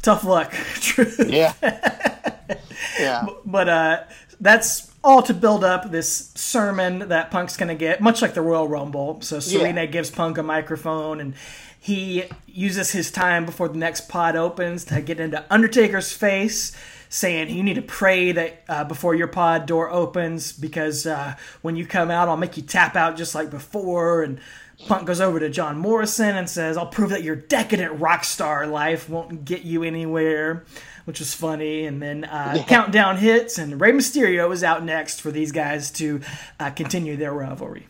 tough luck, Truth. Yeah, yeah. But uh, that's all to build up this sermon that Punk's going to get, much like the Royal Rumble. So Serena Yeah. gives Punk a microphone, and he uses his time before the next pod opens to get into Undertaker's face, saying, "You need to pray that uh, before your pod door opens, because uh, when you come out, I'll make you tap out just like before." And Punk goes over to John Morrison and says, "I'll prove that your decadent rock star life won't get you anywhere." Which was funny, and then uh, countdown hits, and Rey Mysterio is out next for these guys to uh, continue their rivalry.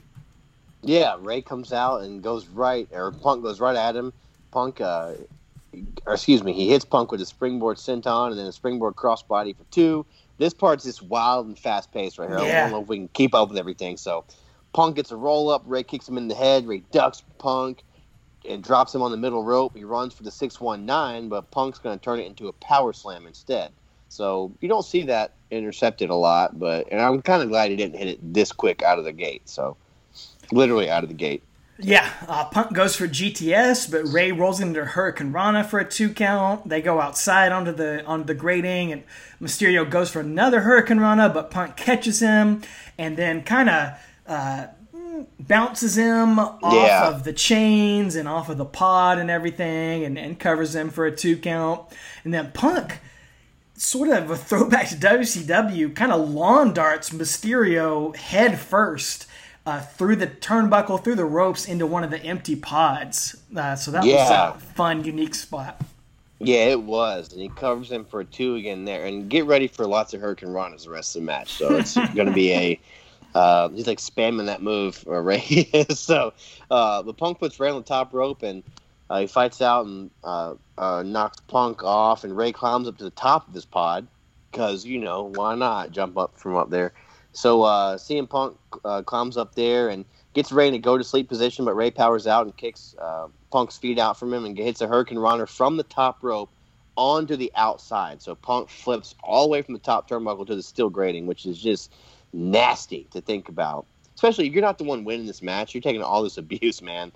Yeah, Rey comes out and goes right, or Punk goes right at him. Punk, uh, or excuse me, he hits Punk with a springboard senton and then a springboard crossbody for two. This part's just wild and fast paced right here. I don't know if we can keep up with everything. So Punk gets a roll up. Rey kicks him in the head. Rey ducks Punk and drops him on the middle rope. He runs for the 619, but Punk's going to turn it into a power slam instead. So you don't see that intercepted a lot, but and I'm kind of glad he didn't hit it this quick out of the gate. So literally out of the gate. Yeah, uh, Punk goes for GTS, but Rey rolls into Hurricane Rana for a two count. They go outside onto the onto the grating, and Mysterio goes for another Hurricane Rana, but Punk catches him and then kind of uh, bounces him off Yeah. of the chains and off of the pod and everything, and, and covers him for a two count. And then Punk sort of a throwback to WCW, kind of lawn darts Mysterio head first uh, through the turnbuckle, through the ropes into one of the empty pods. Uh, so that Yeah. was a fun, unique spot. Yeah, it was, and he covers him for a two again there. And get ready for lots of Hurricane Ranas the rest of the match. So it's going to be a. Uh, he's like spamming that move, or Rey is. so uh, the Punk puts Rey on the top rope, and uh, he fights out and uh, uh, knocks Punk off, and Rey climbs up to the top of his pod because you know why not jump up from up there. So uh, CM Punk uh, climbs up there and gets Rey in a go to sleep position, but Rey powers out and kicks uh, Punk's feet out from him and hits a Hurricane Rana from the top rope onto the outside. So Punk flips all the way from the top turnbuckle to the steel grating, which is just nasty to think about. Especially you're not the one winning this match; you're taking all this abuse, man.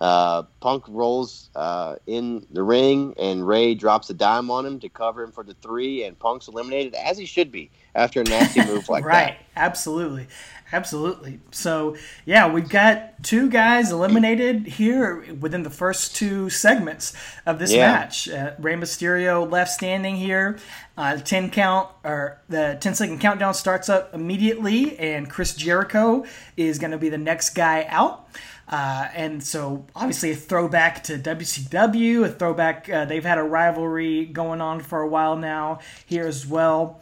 Uh, Punk rolls uh, in the ring, and Rey drops a dime on him to cover him for the three, and Punk's eliminated as he should be after a nasty move like right. that. Right, absolutely. Absolutely. So, yeah, we've got two guys eliminated here within the first two segments of this Yeah. match. Uh, Rey Mysterio left standing here. Uh, 10 count or the 10 second countdown starts up immediately, and Chris Jericho is going to be the next guy out. Uh, and so, obviously, a throwback to WCW, a throwback. Uh, they've had a rivalry going on for a while now here as well.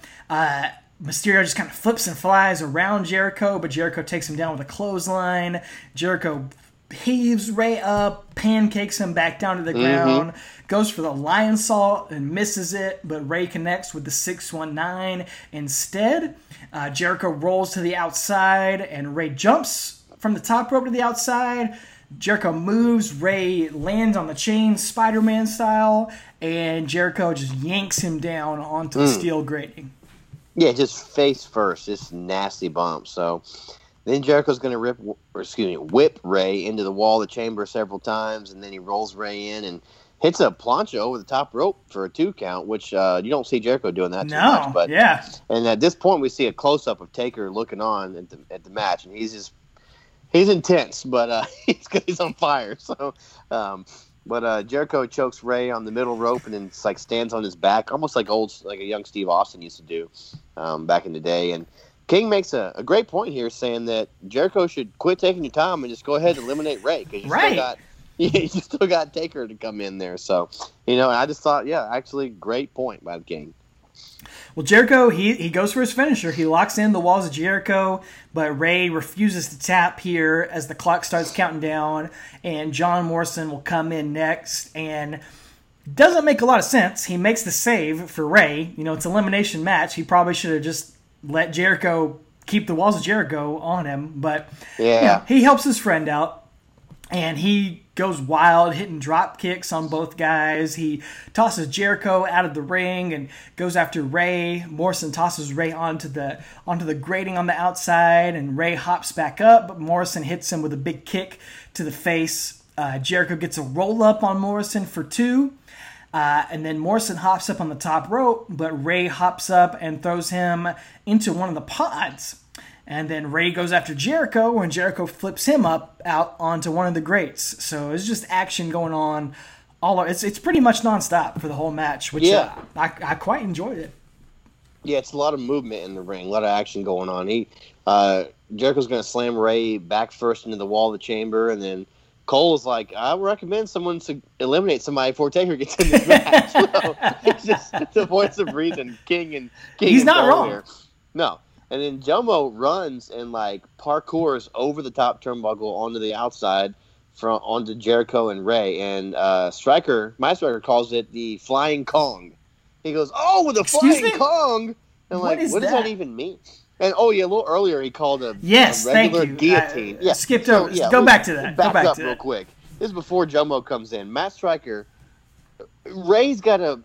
Mysterio just kind of flips and flies around Jericho, but Jericho takes him down with a clothesline. Jericho heaves Rey up, pancakes him back down to the ground, goes for the Lionsault and misses it, but Rey connects with the 619 instead. Uh, Jericho rolls to the outside, and Rey jumps from the top rope to the outside. Jericho moves, Rey lands on the chain, Spider Man style, and Jericho just yanks him down onto the steel grating. Yeah, just face first, just nasty bump. So then Jericho's going to rip, or excuse me, whip Rey into the wall of the chamber several times, and then he rolls Rey in and hits a plancha over the top rope for a two count, which uh, you don't see Jericho doing that too No, much. But yeah, and at this point, we see a close up of Taker looking on at the at the match, and he's just he's intense, but uh, he's he's on fire. So, um, but uh, Jericho chokes Rey on the middle rope, and then like stands on his back, almost like old like a young Steve Austin used to do um, back in the day. And King makes a, a great point here, saying that Jericho should quit taking your time and just go ahead and eliminate Rey because you Right. still got. You still got Taker to come in there, so you know. I just thought, yeah, actually, great point by the King. Well, Jericho, he, he goes for his finisher. He locks in the walls of Jericho, but Rey refuses to tap here as the clock starts counting down, and John Morrison will come in next. And doesn't make a lot of sense. He makes the save for Rey. You know, it's an elimination match. He probably should have just let Jericho keep the walls of Jericho on him, but Yeah. you know, he helps his friend out. and he goes wild, hitting drop kicks on both guys. He tosses Jericho out of the ring and goes after Rey. Morrison tosses Rey onto the onto the grating on the outside, and Rey hops back up, but Morrison hits him with a big kick to the face. Uh, Jericho gets a roll up on Morrison for two. Uh, and then Morrison hops up on the top rope, but Rey hops up and throws him into one of the pods. And then Rey goes after Jericho, and Jericho flips him up out onto one of the grates. So it's just action going on. All it's it's pretty much nonstop for the whole match, which Yeah. uh, I, I quite enjoyed it. Yeah, it's a lot of movement in the ring, a lot of action going on. He uh, Jericho's going to slam Rey back first into the wall of the chamber, and then Cole is like, "I recommend someone to eliminate somebody before Taker gets in this match." so it's just the voice of reason, King and King. He's and not Cole wrong. Here. No, and then Jomo runs and like parkours over the top turnbuckle onto the outside. From onto Jericho and Rey and uh, Striker, my Striker calls it the Flying Kong. He goes, "Oh, with a flying me? Kong." And What like, is what does that that? even mean? And oh yeah, a little earlier he called a, Yes, a thank regular you. guillotine. I yeah, skipped over- go let's back to that. Go Back, back up to real that. quick. This is before Jomo comes in. Matt Striker, Rey's got a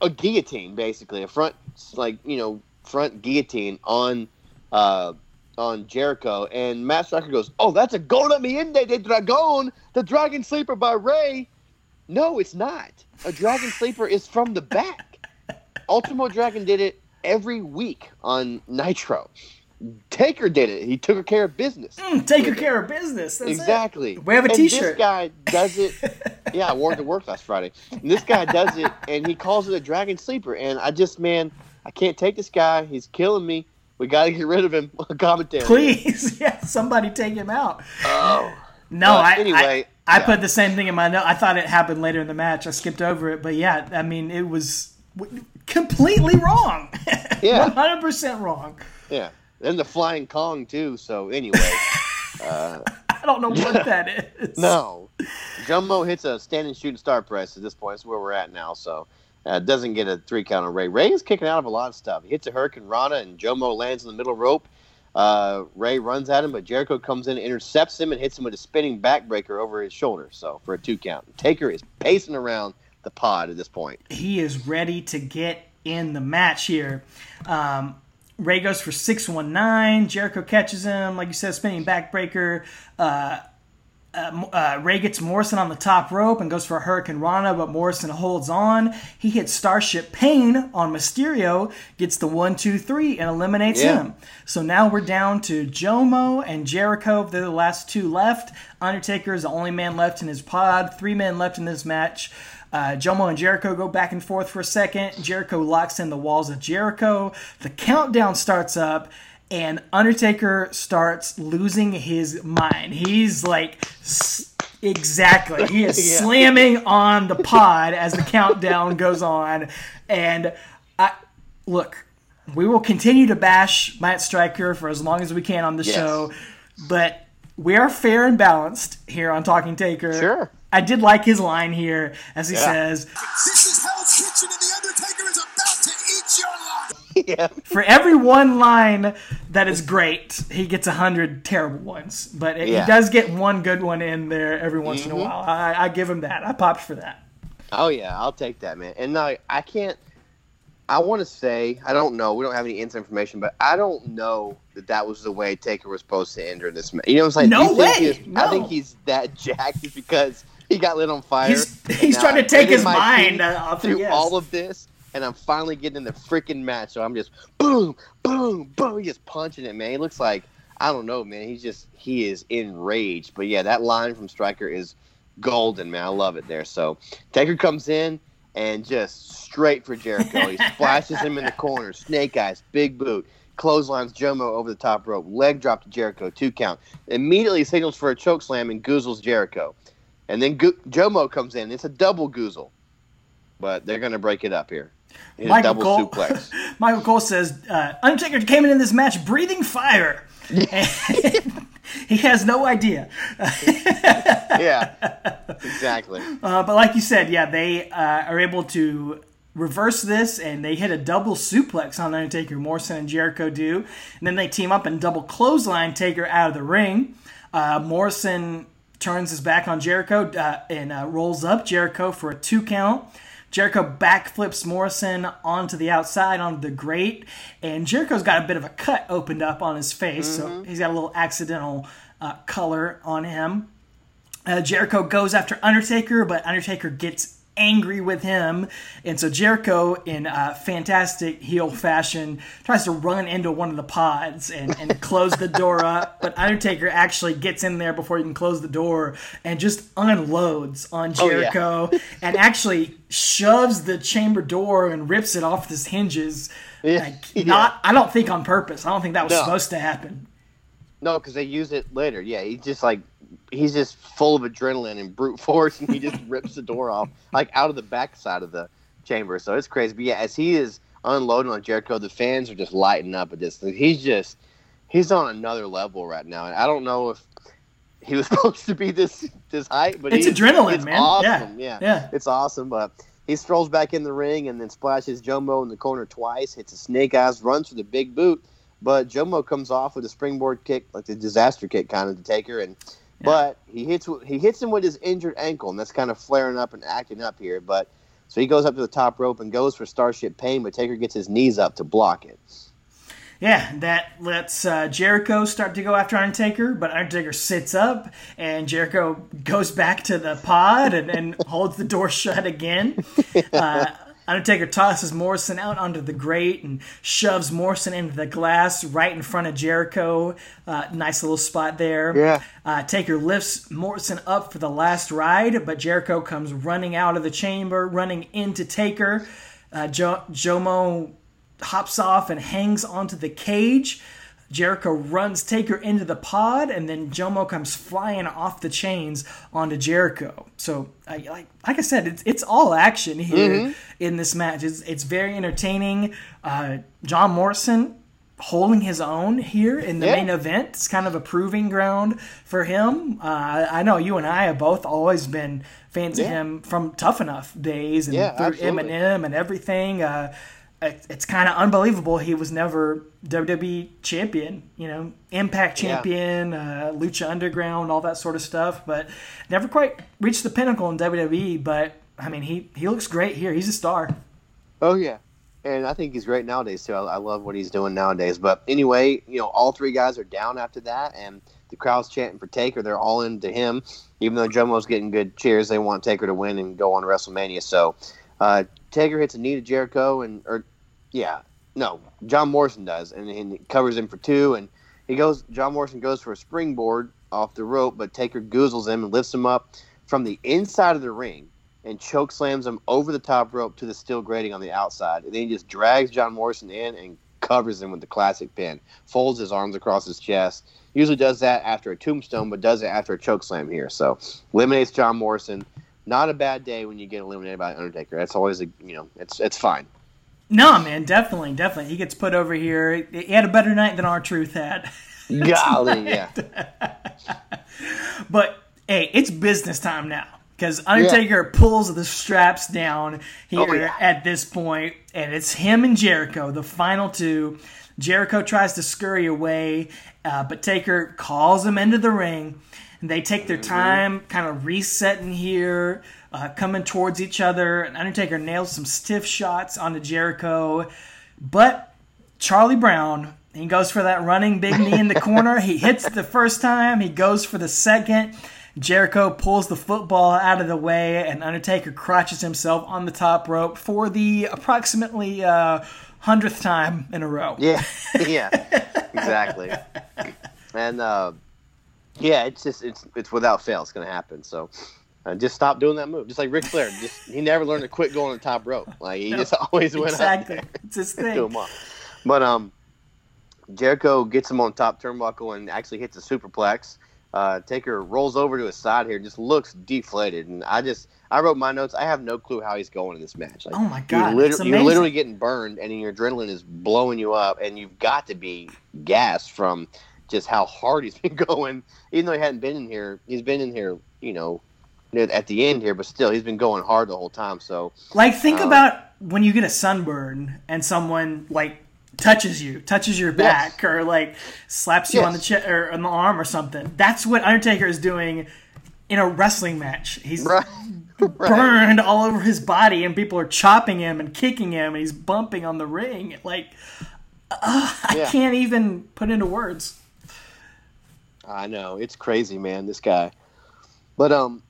a guillotine basically, a front like you know front guillotine on uh on Jericho, and Matt Striker goes, "Oh, that's a Golda Miende de Dragon, the Dragon Sleeper by Rey." No, it's not. A Dragon Sleeper is from the back. Ultimo Dragon did it every week on Nitro. Taker did it. He took care of business. Mm, take good care of business. That's it. exactly. We have a and T-shirt. This guy does it. yeah, I wore it to work last Friday. And this guy does it, and he calls it a Dragon Sleeper. And I just, man, I can't take this guy. He's killing me. We got to get rid of him. Commentary. Please, yeah, somebody take him out. Oh. No, But I, anyway, I, I yeah. put the same thing in my note. I thought it happened later in the match. I skipped over it, but yeah, I mean, it was completely wrong. Yeah. 100% wrong. Yeah. And the Flying Kong, too. So, anyway. Uh, I don't know what that is. No. Jumbo hits a standing shooting star press at this point. That's where we're at now. So uh, doesn't get a three count on Rey. Rey is kicking out of a lot of stuff. He hits a Hurricane Rana and Jomo lands in the middle rope. Uh, Rey runs at him, but Jericho comes in, intercepts him, and hits him with a spinning backbreaker over his shoulder. So for a two count. Taker is pacing around the pod at this point. He is ready to get in the match here. Um, Rey goes for 619. Jericho catches him, like you said, spinning backbreaker. Uh, uh, uh, Rey gets Morrison on the top rope and goes for a Hurricane Rana, but Morrison holds on. He hits Starship Pain on Mysterio, gets the one, two, three, and eliminates Yeah. him. So now we're down to Jomo and Jericho. They're the last two left. Undertaker is the only man left in his pod. Three men left in this match. Uh, Jomo and Jericho go back and forth for a second. Jericho locks in the walls of Jericho. The countdown starts up, and Undertaker starts losing his mind. He's like, exactly. He is Yeah. slamming on the pod as the countdown goes on. And I look, we will continue to bash Matt Striker for as long as we can on the Yes. show, but we are fair and balanced here on Talking Taker. Sure. I did like his line here as he Yeah. says, yeah. for every one line that is great, he gets a hundred terrible ones. But Yeah. he does get one good one in there every once Mm-hmm. in a while. I, I give him that. I popped for that. Oh yeah, I'll take that, man. And now I can't. I want to say I don't know. We don't have any inside information, but I don't know that that was the way Taker was supposed to enter this match. You know what I'm saying? No way! is- I think he's that jacked just because he got lit on fire. He's- he's trying to take his mind teeth off, through yes. all of this, and I'm finally getting in the freaking match. So I'm just boom, boom, boom, He's just punching it, man. He looks like I don't know, man. He's just he is enraged. But yeah, that line from Striker is golden, man. I love it there. So Taker comes in and just straight for Jericho. He splashes him in the corner. Snake eyes, big boot. Clotheslines Jomo over the top rope. Leg drop to Jericho. Two count. Immediately signals for a choke slam and goozles Jericho. And then Go- Jomo comes in. It's a double goozle. But they're going to break it up here. In a Michael double Cole, suplex. Michael Cole says uh, Undertaker came in this match breathing fire. he has no idea. yeah. Exactly. Uh, but like you said, yeah, they uh, are able to reverse this and they hit a double suplex on Undertaker. Morrison and Jericho do. And then they team up and double clothesline Taker out of the ring. Uh, Morrison turns his back on Jericho uh, and uh, rolls up Jericho for a two count. Jericho backflips Morrison onto the outside, onto the grate, and Jericho's got a bit of a cut opened up on his face, so he's got a little accidental uh, color on him. Uh, Jericho goes after Undertaker, but Undertaker gets angry with him, and so Jericho, in uh, fantastic heel fashion, tries to run into one of the pods and, and close the door up. But Undertaker actually gets in there before he can close the door and just unloads on Oh, yeah. Jericho and actually shoves the chamber door and rips it off its hinges. Like, Yeah. not, I don't think on purpose. I don't think that was No. supposed to happen. No, because they use it later. Yeah, he's just like he's just full of adrenaline and brute force, and he just rips the door off like out of the back side of the chamber. So it's crazy. But yeah, as he is unloading on Jericho, the fans are just lighting up at this. He's just he's on another level right now, and I don't know if he was supposed to be this this height, but It's he's- adrenaline, it's man. Awesome. Yeah. Yeah. Yeah. it's awesome. But he strolls back in the ring and then splashes Jomo in the corner twice, hits a snake eyes, runs for the big boot. But Jomo comes off with a springboard kick, like the disaster kick kind of to Taker, and but he hits he hits him with his injured ankle, and that's kind of flaring up and acting up here. But so he goes up to the top rope and goes for Starship Pain, but Taker gets his knees up to block it. Yeah, that lets uh, Jericho start to go after Undertaker, but Undertaker sits up and Jericho goes back to the pod and, and holds the door shut again. Uh, Undertaker tosses Morrison out onto the grate and shoves Morrison into the glass right in front of Jericho. Uh, nice little spot there. Yeah. Uh, Taker lifts Morrison up for the last ride, but Jericho comes running out of the chamber, running into Taker. Uh, jo- Jomo hops off and hangs onto the cage. Jericho runs Taker into the pod, and then Jomo comes flying off the chains onto Jericho. So, I, like like I said, it's it's all action here in this match. It's it's very entertaining. Uh, John Morrison holding his own here in the Yeah. main event. It's kind of a proving ground for him. Uh, I know you and I have both always been fans of him from Tough Enough days and Yeah, through absolutely. MNM and everything. Uh, it's kind of unbelievable he was never WWE champion, you know, Impact Yeah. champion, uh, Lucha Underground, all that sort of stuff, but never quite reached the pinnacle in WWE. But I mean, he he looks great here. He's a star. Oh yeah, and I think he's great nowadays too. I, I love what he's doing nowadays. But anyway, you know, all three guys are down after that, and the crowd's chanting for Taker. They're all into him, even though Jomo's getting good cheers. They want Taker to win and go on WrestleMania. So uh, Taker hits a knee to Jericho, and or yeah, no, John Morrison does, and, he covers him for two, and he goes. John Morrison goes for a springboard off the rope, but Taker goozles him and lifts him up from the inside of the ring and choke slams him over the top rope to the steel grating on the outside. And then he just drags John Morrison in and covers him with the classic pin. Folds his arms across his chest. Usually does that after a tombstone, but does it after a choke slam here. So eliminates John Morrison. Not a bad day when you get eliminated by Undertaker. That's always a you know it's it's fine. No, man, definitely, definitely. He gets put over here. He had a better night than R Truth had. Golly, yeah. But hey, it's business time now because Undertaker pulls the straps down here Oh, yeah. at this point, and it's him and Jericho, the final two. Jericho tries to scurry away, uh, but Taker calls him into the ring. And they take Mm-hmm. their time, kind of resetting here, uh, coming towards each other. And Undertaker nails some stiff shots onto Jericho, but Charlie Brown, he goes for that running big knee in the corner. He hits the first time, he goes for the second. Jericho pulls the football out of the way, and Undertaker crotches himself on the top rope for the approximately uh, hundredth time in a row. Yeah, yeah, exactly. And uh, yeah, it's just it's it's without fail. It's going to happen. So uh, just stop doing that move. Just like Ric Flair, just he never learned to quit going on the top rope. Like he just always went exactly. out It's his thing. But um, Jericho gets him on top turnbuckle and actually hits a superplex. Uh, Taker rolls over to his side here, just looks deflated, and I just I wrote my notes. I have no clue how he's going in this match. Like, Oh my you're, God, liter- it's you're literally getting burned, and your adrenaline is blowing you up, and you've got to be gassed from just how hard he's been going. Even though he hadn't been in here, he's been in here, you know, near- at the end here, but still, he's been going hard the whole time. So Like, think Um, about when you get a sunburn and someone like touches you, touches your back, or like slaps you on the Yes. chest or on the arm or something. That's what Undertaker is doing in a wrestling match. He's Right. burned all over his body, and people are chopping him and kicking him, and he's bumping on the ring. Like, uh, I Yeah. can't even put into words. I know it's crazy, man. This guy, but um,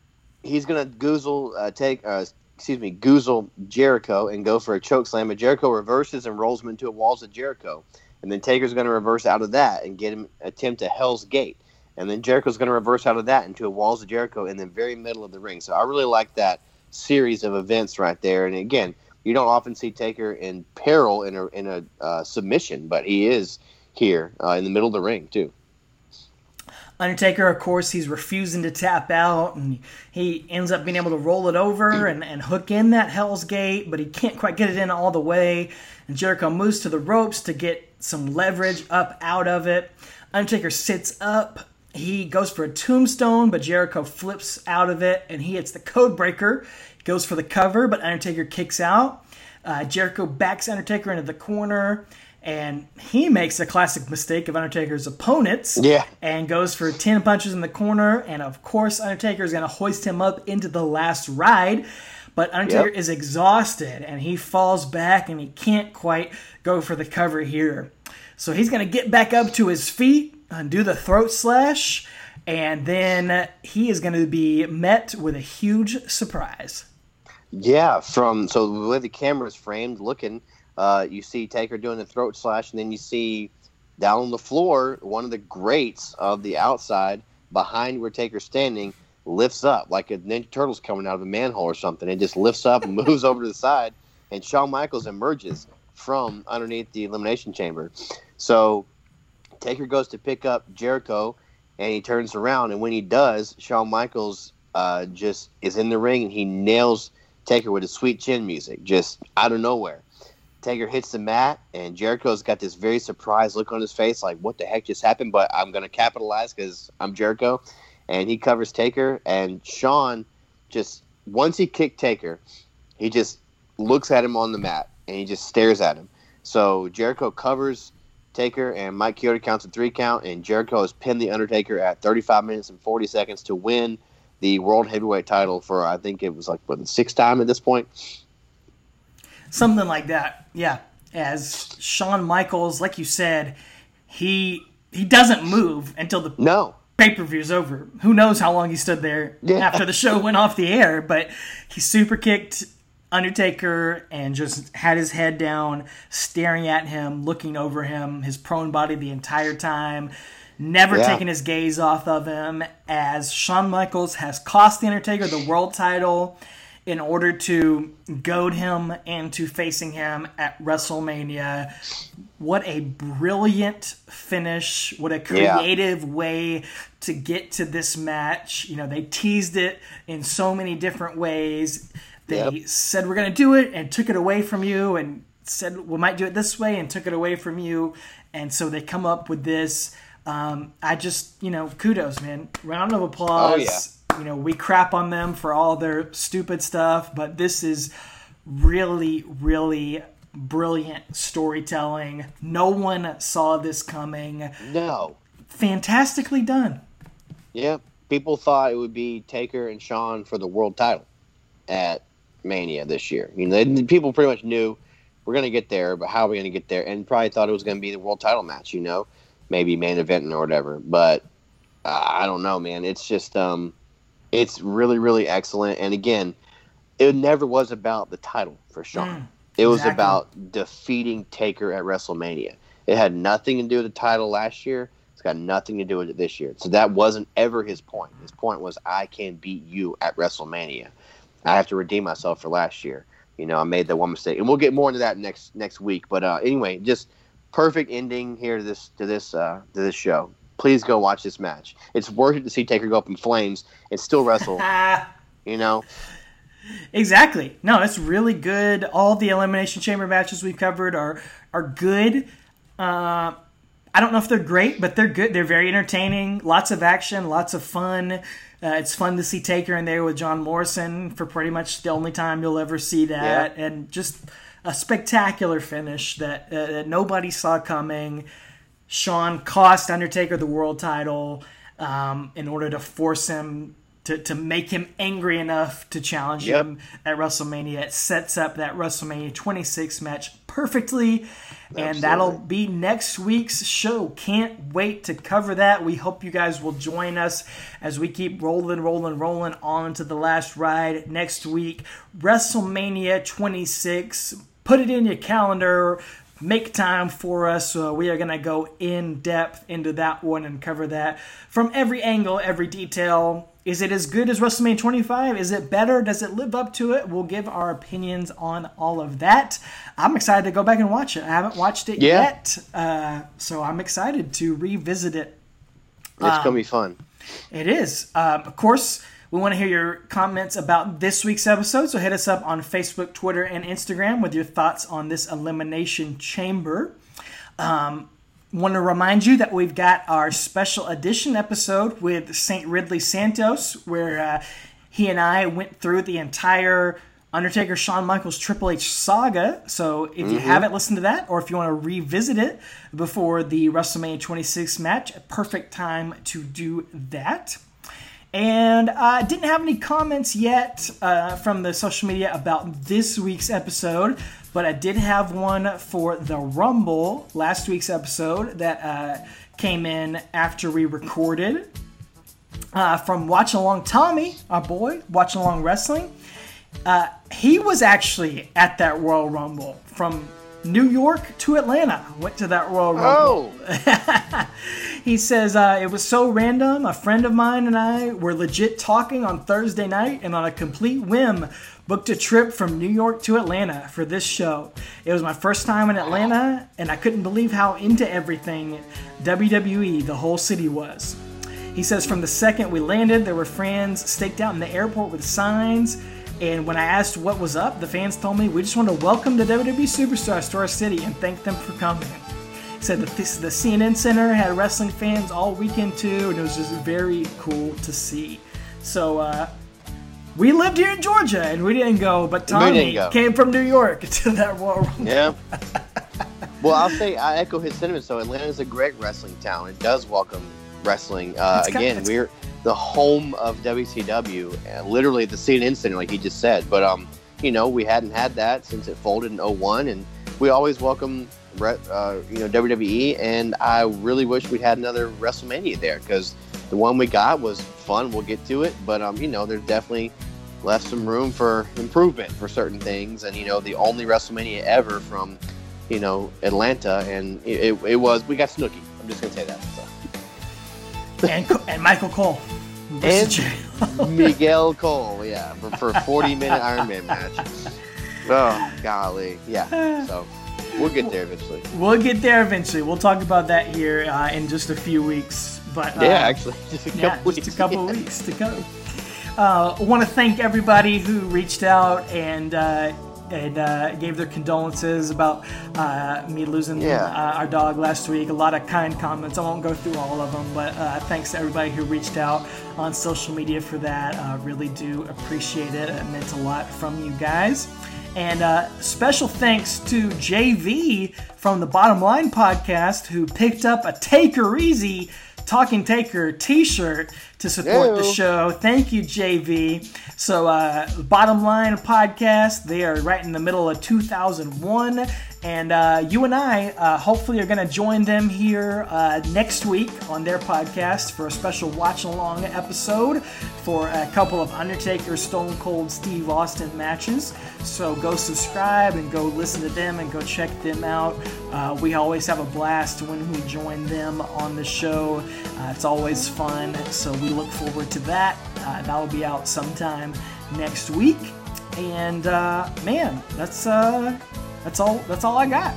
he's gonna goozle uh, take uh, excuse me, goozle Jericho and go for a choke slam. But Jericho reverses and rolls him into a walls of Jericho, and then Taker's gonna reverse out of that and get him attempt a Hell's Gate, and then Jericho's gonna reverse out of that into a walls of Jericho in the very middle of the ring. So I really like that series of events right there. And again, you don't often see Taker in peril in a in a uh, submission, but he is here uh, in the middle of the ring too. Undertaker, of course, he's refusing to tap out, and he ends up being able to roll it over and, and hook in that Hell's Gate, but he can't quite get it in all the way. And Jericho moves to the ropes to get some leverage up out of it. Undertaker sits up. He goes for a tombstone, but Jericho flips out of it, and he hits the code breaker. Goes for the cover, but Undertaker kicks out. Uh, Jericho backs Undertaker into the corner, and he makes a classic mistake of Undertaker's opponents Yeah. and goes for 10 punches in the corner. And of course, Undertaker is going to hoist him up into the last ride. But Undertaker Yep. is exhausted and he falls back and he can't quite go for the cover here. So he's going to get back up to his feet and do the throat slash. And then he is going to be met with a huge surprise. Yeah, from so the way the camera is framed, looking, uh, you see Taker doing the throat slash, and then you see down on the floor one of the grates of the outside behind where Taker's standing lifts up like a Ninja Turtle's coming out of a manhole or something. It just lifts up and moves over to the side, and Shawn Michaels emerges from underneath the elimination chamber. So Taker goes to pick up Jericho, and he turns around, and when he does, Shawn Michaels uh, just is in the ring and he nails Taker with his sweet chin music, just out of nowhere. Taker hits the mat, and Jericho's got this very surprised look on his face, like, what the heck just happened? But I'm to capitalize because I'm Jericho. And he covers Taker, and Shawn just, once he kicked Taker, he just looks at him on the mat, and he just stares at him. So Jericho covers Taker, and Mike Chioda counts a three count, and Jericho has pinned The Undertaker at 35 minutes and 40 seconds to win the World Heavyweight title for, I think it was like, what, the sixth time at this point? Something like that. Yeah. As Shawn Michaels, like you said, he he doesn't move until the No. pay per view's over. Who knows how long he stood there Yeah. after the show went off the air, but he super kicked Undertaker and just had his head down, staring at him, looking over him, his prone body the entire time, never Yeah. taking his gaze off of him. As Shawn Michaels has cost the Undertaker the world title in order to goad him into facing him at WrestleMania. What a brilliant finish. What a Yeah. creative way to get to this match. You know, they teased it in so many different ways. They Yep. said we're going to do it and took it away from you and said we might do it this way and took it away from you. And so they come up with this. Um, I just, you know, kudos, man. Round of applause. Oh, yeah. You know, we crap on them for all their stupid stuff, but this is really, really brilliant storytelling. No one saw this coming. No. Fantastically done. Yeah. People thought it would be Taker and Shawn for the world title at Mania this year. You know, they- people pretty much knew we're going to get there, but how are we going to get there? And probably thought it was going to be the world title match, you know, maybe main event or whatever. But uh, I don't know, man. It's just, um, it's really, really excellent. And again, it never was about the title for Shawn. Mm, it was exactly. about defeating Taker at WrestleMania. It had nothing to do with the title last year. It's got nothing to do with it this year. So that wasn't ever his point. His point was, I can beat you at WrestleMania. I have to redeem myself for last year. You know, I made that one mistake, and we'll get more into that next next week. But uh, anyway, just perfect ending here to this to this uh, to this show. Please go watch this match. It's worth it to see Taker go up in flames and still wrestle. You know, exactly. No, it's really good. All the elimination chamber matches we've covered are are good. Uh, I don't know if they're great, but they're good. They're very entertaining. Lots of action, lots of fun. Uh, it's fun to see Taker in there with John Morrison for pretty much the only time you'll ever see that, and just a spectacular finish that, uh, that nobody saw coming. Shawn cost Undertaker the world title um, in order to force him to, to make him angry enough to challenge Yep. him at WrestleMania. It sets up that WrestleMania 26 match perfectly, and that'll be next week's show. Can't wait to cover that. We hope you guys will join us as we keep rolling, rolling, rolling on to the last ride next week. WrestleMania 26. Put it in your calendar make time for us. Uh, we are going to go in depth into that one and cover that from every angle, every detail. Is it as good as WrestleMania 25? Is it better? Does it live up to it? We'll give our opinions on all of that. I'm excited to go back and watch it. I haven't watched it Yeah. yet, uh, so I'm excited to revisit it. It's gonna be fun. It is. Um, of course, we want to hear your comments about this week's episode, so hit us up on Facebook, Twitter, and Instagram with your thoughts on this Elimination Chamber. Um, want to remind you that we've got our special edition episode with St. Ridley Santos, where uh, he and I went through the entire Undertaker Shawn Michaels Triple H saga. So if you haven't listened to that, or if you want to revisit it before the WrestleMania 26 match, a perfect time to do that. And I didn't have any comments yet uh, from the social media about this week's episode, but I did have one for the Rumble, last week's episode, that uh, came in after we recorded. Uh, from Watching Along Tommy, our boy, Watching Along Wrestling. Uh, he was actually at that Royal Rumble from New York to Atlanta. Went to that Royal Rumble. Oh, He says uh, it was so random. A friend of mine and I were legit talking on Thursday night, and on a complete whim, booked a trip from New York to Atlanta for this show. It was my first time in Atlanta, and I couldn't believe how into everything WWE the whole city was. He says from the second we landed, there were fans staked out in the airport with signs. And when I asked what was up, the fans told me we just want to welcome the WWE superstars to our city and thank them for coming. Said that this, the CNN Center had wrestling fans all weekend too, and it was just very cool to see. So uh, we lived here in Georgia, and we didn't go, but Tommy go. came from New York to that Royal Rumble. yeah. well, I'll say I echo his sentiments. So Atlanta is a great wrestling town. It does welcome wrestling. Uh, got- again, we're the home of WCW, uh, literally the CNN Center, like he just said. But um, you know, we hadn't had that since it folded in 01, and we always welcome uh, you know WWE. And I really wish we'd had another WrestleMania there because the one we got was fun. We'll get to it, but um, you know, there's definitely left some room for improvement for certain things. And you know, the only WrestleMania ever from you know Atlanta, and it, it, it was we got Snooki. I'm just gonna say that. So. And, and Michael Cole. And Miguel Cole, yeah, for, for 40 minute Iron Man match. Oh, golly. Yeah. So we'll get there eventually. We'll get there eventually. We'll talk about that here uh, in just a few weeks. But uh, Yeah, actually. Just a couple yeah, weeks. just a couple weeks to go. Uh, I want to thank everybody who reached out and uh, and uh, gave their condolences about uh, me losing Yeah. uh, our dog last week. A lot of kind comments. I won't go through all of them, but uh, thanks to everybody who reached out on social media for that. Uh, really do appreciate it. It meant a lot from you guys. And uh, special thanks to JV from the Bottom Line podcast who picked up a Taker Easy Talking Taker t-shirt to support the show. Thank you, JV. So, uh, Bottom Line podcast, they are right in the middle of 2001. And uh, you and I uh, hopefully are going to join them here uh, next week on their podcast for a special watch along episode for a couple of Undertaker, Stone Cold, Steve Austin matches. So go subscribe and go listen to them and go check them out. Uh, we always have a blast when we join them on the show. Uh, it's always fun. So we look forward to that. Uh, that'll be out sometime next week. And man, that's uh, that's all. That's all I got.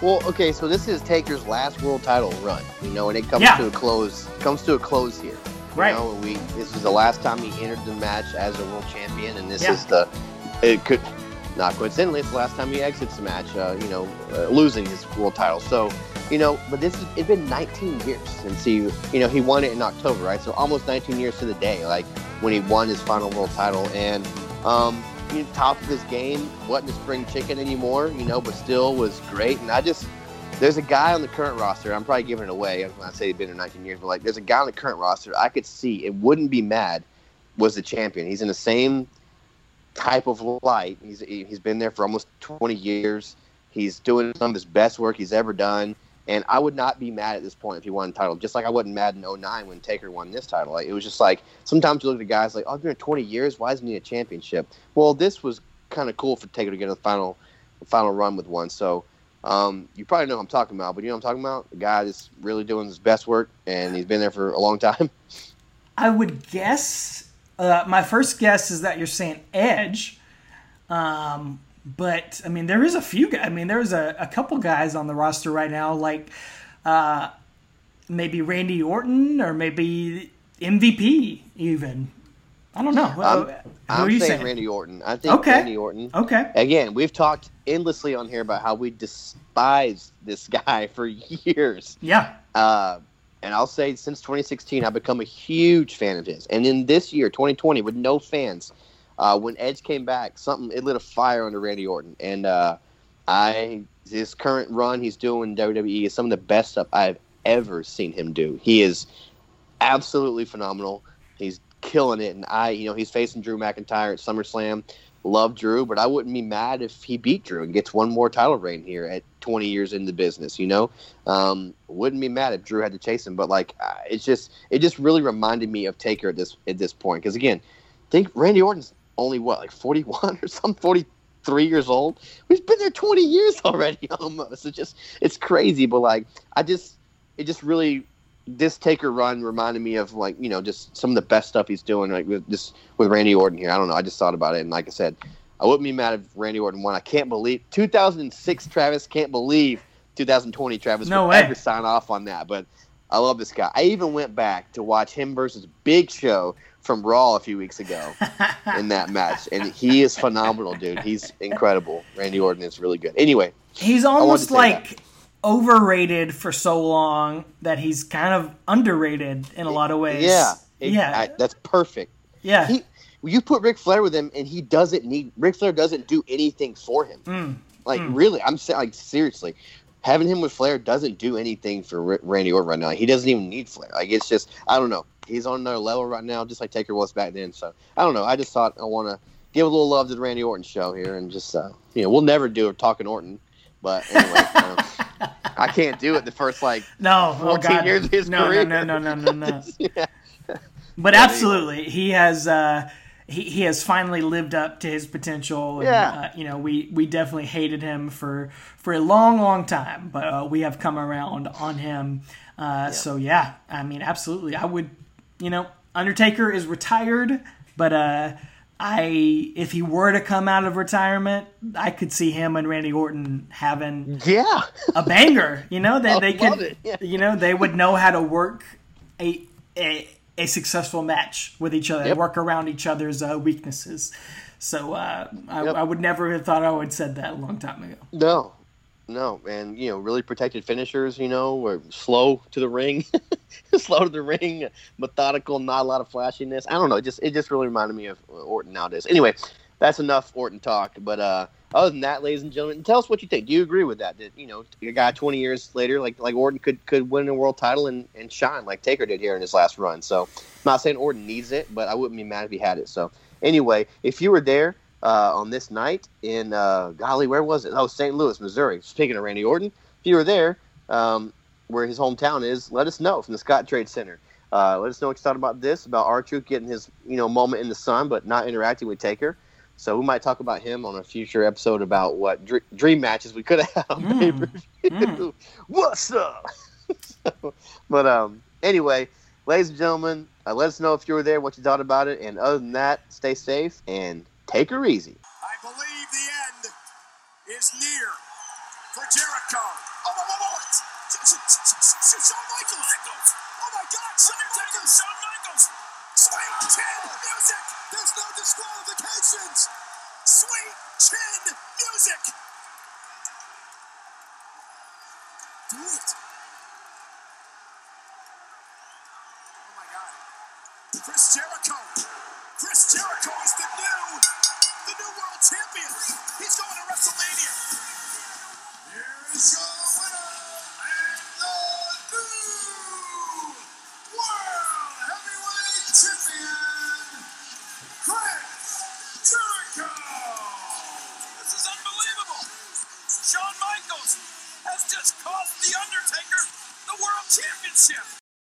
Well, okay, so this is Taker's last world title run, you know, and it comes Yeah. to a close. Comes to a close here. You Right. know, we this is the last time he entered the match as a world champion, and this Yeah. is the. It could, not coincidentally, it's the last time he exits the match. Uh, you know, uh, losing his world title. So, you know, but this is it's been 19 years since he, you know, he won it in October, right? So almost 19 years to the day, like when he won his final world title, and um, you know, top of his game, wasn't a spring chicken anymore, you know, but still was great. And I just there's a guy on the current roster. I'm probably giving it away I say he's been here 19 years, but like there's a guy on the current roster I could see it wouldn't be mad was the champion. He's in the same type of light. He's he's been there for almost 20 years. He's doing some of his best work he's ever done. And I would not be mad at this point if he won the title, just like I wasn't mad in 09 when Taker won this title. Like, it was just like sometimes you look at the guys like, oh, I've been here 20 years. Why isn't he a championship? Well, this was kind of cool for Taker to get a final, final run with one. So um, you probably know what I'm talking about, but you know what I'm talking about? The guy that's really doing his best work, and he's been there for a long time. I would guess. Uh, my first guess is that you're saying Edge. Um, but I mean, there is a few. guys. I mean, there's a, a couple guys on the roster right now, like uh, maybe Randy Orton or maybe MVP even. I don't know. Who, I'm, who I'm are you saying saying? Randy Orton. I think Okay. Randy Orton. Okay. Again, we've talked endlessly on here about how we despise this guy for years. Yeah. Uh, and I'll say since 2016, I've become a huge fan of his. And in this year, 2020, with no fans, uh, when Edge came back, something it lit a fire under Randy Orton. And uh, I his current run he's doing in WWE is some of the best stuff I've ever seen him do. He is absolutely phenomenal. He's killing it, and I, you know, he's facing Drew McIntyre at SummerSlam. Love Drew, but I wouldn't be mad if he beat Drew and gets one more title reign here at 20 years in the business. You know, um, wouldn't be mad if Drew had to chase him. But like, it's just, it just really reminded me of Taker at this at this point. Because again, think Randy Orton's only what like 41 or something, 43 years old. He's been there 20 years already almost. It's just, it's crazy. But like, I just, it just really this Taker run reminded me of like you know just some of the best stuff he's doing like with this with Randy Orton here. I don't know. I just thought about it and like I said, I wouldn't be mad if Randy Orton won. I can't believe 2006 Travis can't believe 2020 Travis No would way. ever sign off on that. But I love this guy. I even went back to watch him versus Big Show from Raw a few weeks ago in that match, and he is phenomenal, dude. He's incredible. Randy Orton is really good. Anyway, He's almost like overrated for so long that he's kind of underrated in a lot of ways. yeah, it- yeah, I- that's perfect. yeah. he you put Ric Flair with him and he doesn't need Ric Flair doesn't do anything for him. Mm, Like really, I'm saying like seriously, having him with Flair doesn't do anything for R- Randy Orton right now. He doesn't even need Flair. Like it's just I don't know. He's on another level right now, just like Taker was back then. So I don't know. I just thought I want to give a little love to the Randy Orton show here and just uh, you know we'll never do a talking Orton, but anyway. um, I can't do it the first like no, oh 14 God. years of his no, career. no, no, no, no, no, no. yeah. But absolutely, he has uh, he, he has finally lived up to his potential. And, Yeah. uh, you know, we we definitely hated him for for a long, long time, but uh, we have come around on him. Uh, So yeah, I mean, absolutely, I would. You know, Undertaker is retired, but uh, I if he were to come out of retirement, I could see him and Randy Orton having Yeah. a banger. You know, they, they could, yeah. you know, they would know how to work a a, a successful match with each other, Yep. work around each other's uh, weaknesses. So uh, I, Yep. I would never have thought I would have said that a long time ago. No, no, and you know, really protected finishers. You know, were slow to the ring, slow to the ring, methodical, not a lot of flashiness. I don't know. It just it just really reminded me of Orton nowadays. Anyway, that's enough Orton talk. But uh, other than that, ladies and gentlemen, tell us what you think. Do you agree with that? That you know, a guy twenty years later, like like Orton, could could win a world title and, and shine like Taker did here in his last run. So, I'm not saying Orton needs it, but I wouldn't be mad if he had it. So, anyway, if you were there uh, on this night in uh, golly, where was it? Oh, St. Louis, Missouri. Speaking of Randy Orton, if you were there, um, where his hometown is, let us know from the Scottrade Center. Uh, let us know what you thought about this, about R Truth getting his you know moment in the sun, but not interacting with Taker. So we might talk about him on a future episode about what dr- dream matches we could have had on Mm. pay-per-view. What's up? So, but um, anyway, ladies and gentlemen, uh, let us know if you were there, what you thought about it, and other than that, stay safe and take her easy. I believe the end is near for Jericho. Oh, sh- sh- Shawn Michaels. Oh, my God. Shawn Michaels. Shawn Michaels. Sweet chin music. There's no disqualifications. Sweet chin music. Do it. Oh, my God. Chris Jericho. Chris Jericho is the new, the new world champion. He's going to WrestleMania. Here's your winner and the new world heavyweight champion, Chris Jericho. This is unbelievable. Shawn Michaels has just cost The Undertaker the world championship.